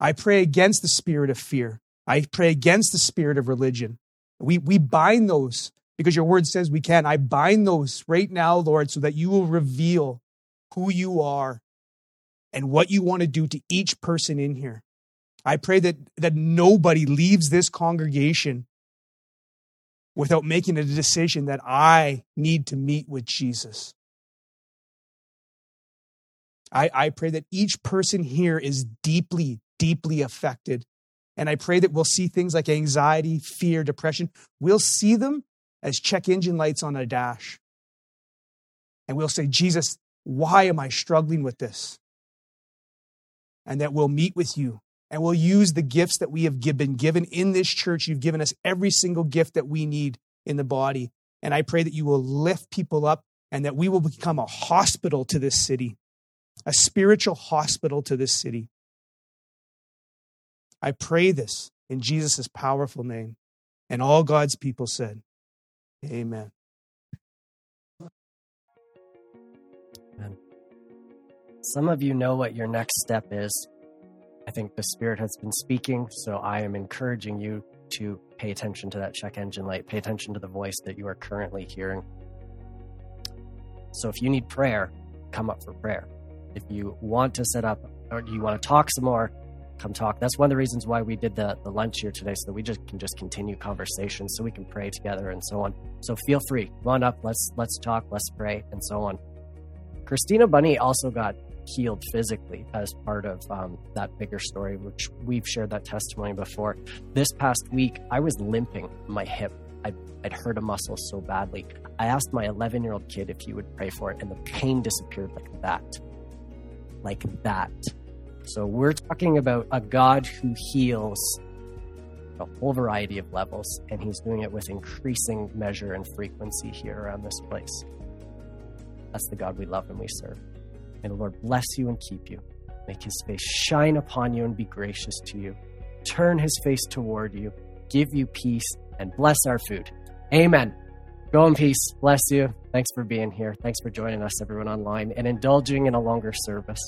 I pray against the spirit of fear. I pray against the spirit of religion. We, we bind those because your word says we can. I bind those right now, Lord, so that you will reveal who you are and what you want to do to each person in here. I pray that, that nobody leaves this congregation without making a decision that I need to meet with Jesus. I, I pray that each person here is deeply, deeply affected. And I pray that we'll see things like anxiety, fear, depression. We'll see them as check engine lights on a dash. And we'll say, Jesus, why am I struggling with this? And that we'll meet with you and we'll use the gifts that we have been given in this church. You've given us every single gift that we need in the body. And I pray that you will lift people up and that we will become a hospital to this city, a spiritual hospital to this city. I pray this in Jesus' powerful name. And all God's people said, Amen. Amen. Some of you know what your next step is. I think the Spirit has been speaking, so I am encouraging you to pay attention to that check engine light, pay attention to the voice that you are currently hearing. So if you need prayer, come up for prayer. If you want to set up or you want to talk some more, come talk. That's one of the reasons why we did the, the lunch here today, so that we just can just continue conversations, so we can pray together and so on. So feel free, come on up, let's let's talk, let's pray, and so on. Christina Bunny also got healed physically as part of um, that bigger story, which we've shared that testimony before. This past week, I was limping my hip. I'd, I'd hurt a muscle so badly. I asked my 11 year old kid if he would pray for it, and the pain disappeared like that. Like that. So we're talking about a God who heals a whole variety of levels, and he's doing it with increasing measure and frequency here around this place. That's the God we love and we serve. May the Lord bless you and keep you. Make his face shine upon you and be gracious to you. Turn his face toward you, give you peace, and bless our food. Amen. Go in peace. Bless you. Thanks for being here. Thanks for joining us, everyone online, and indulging in a longer service.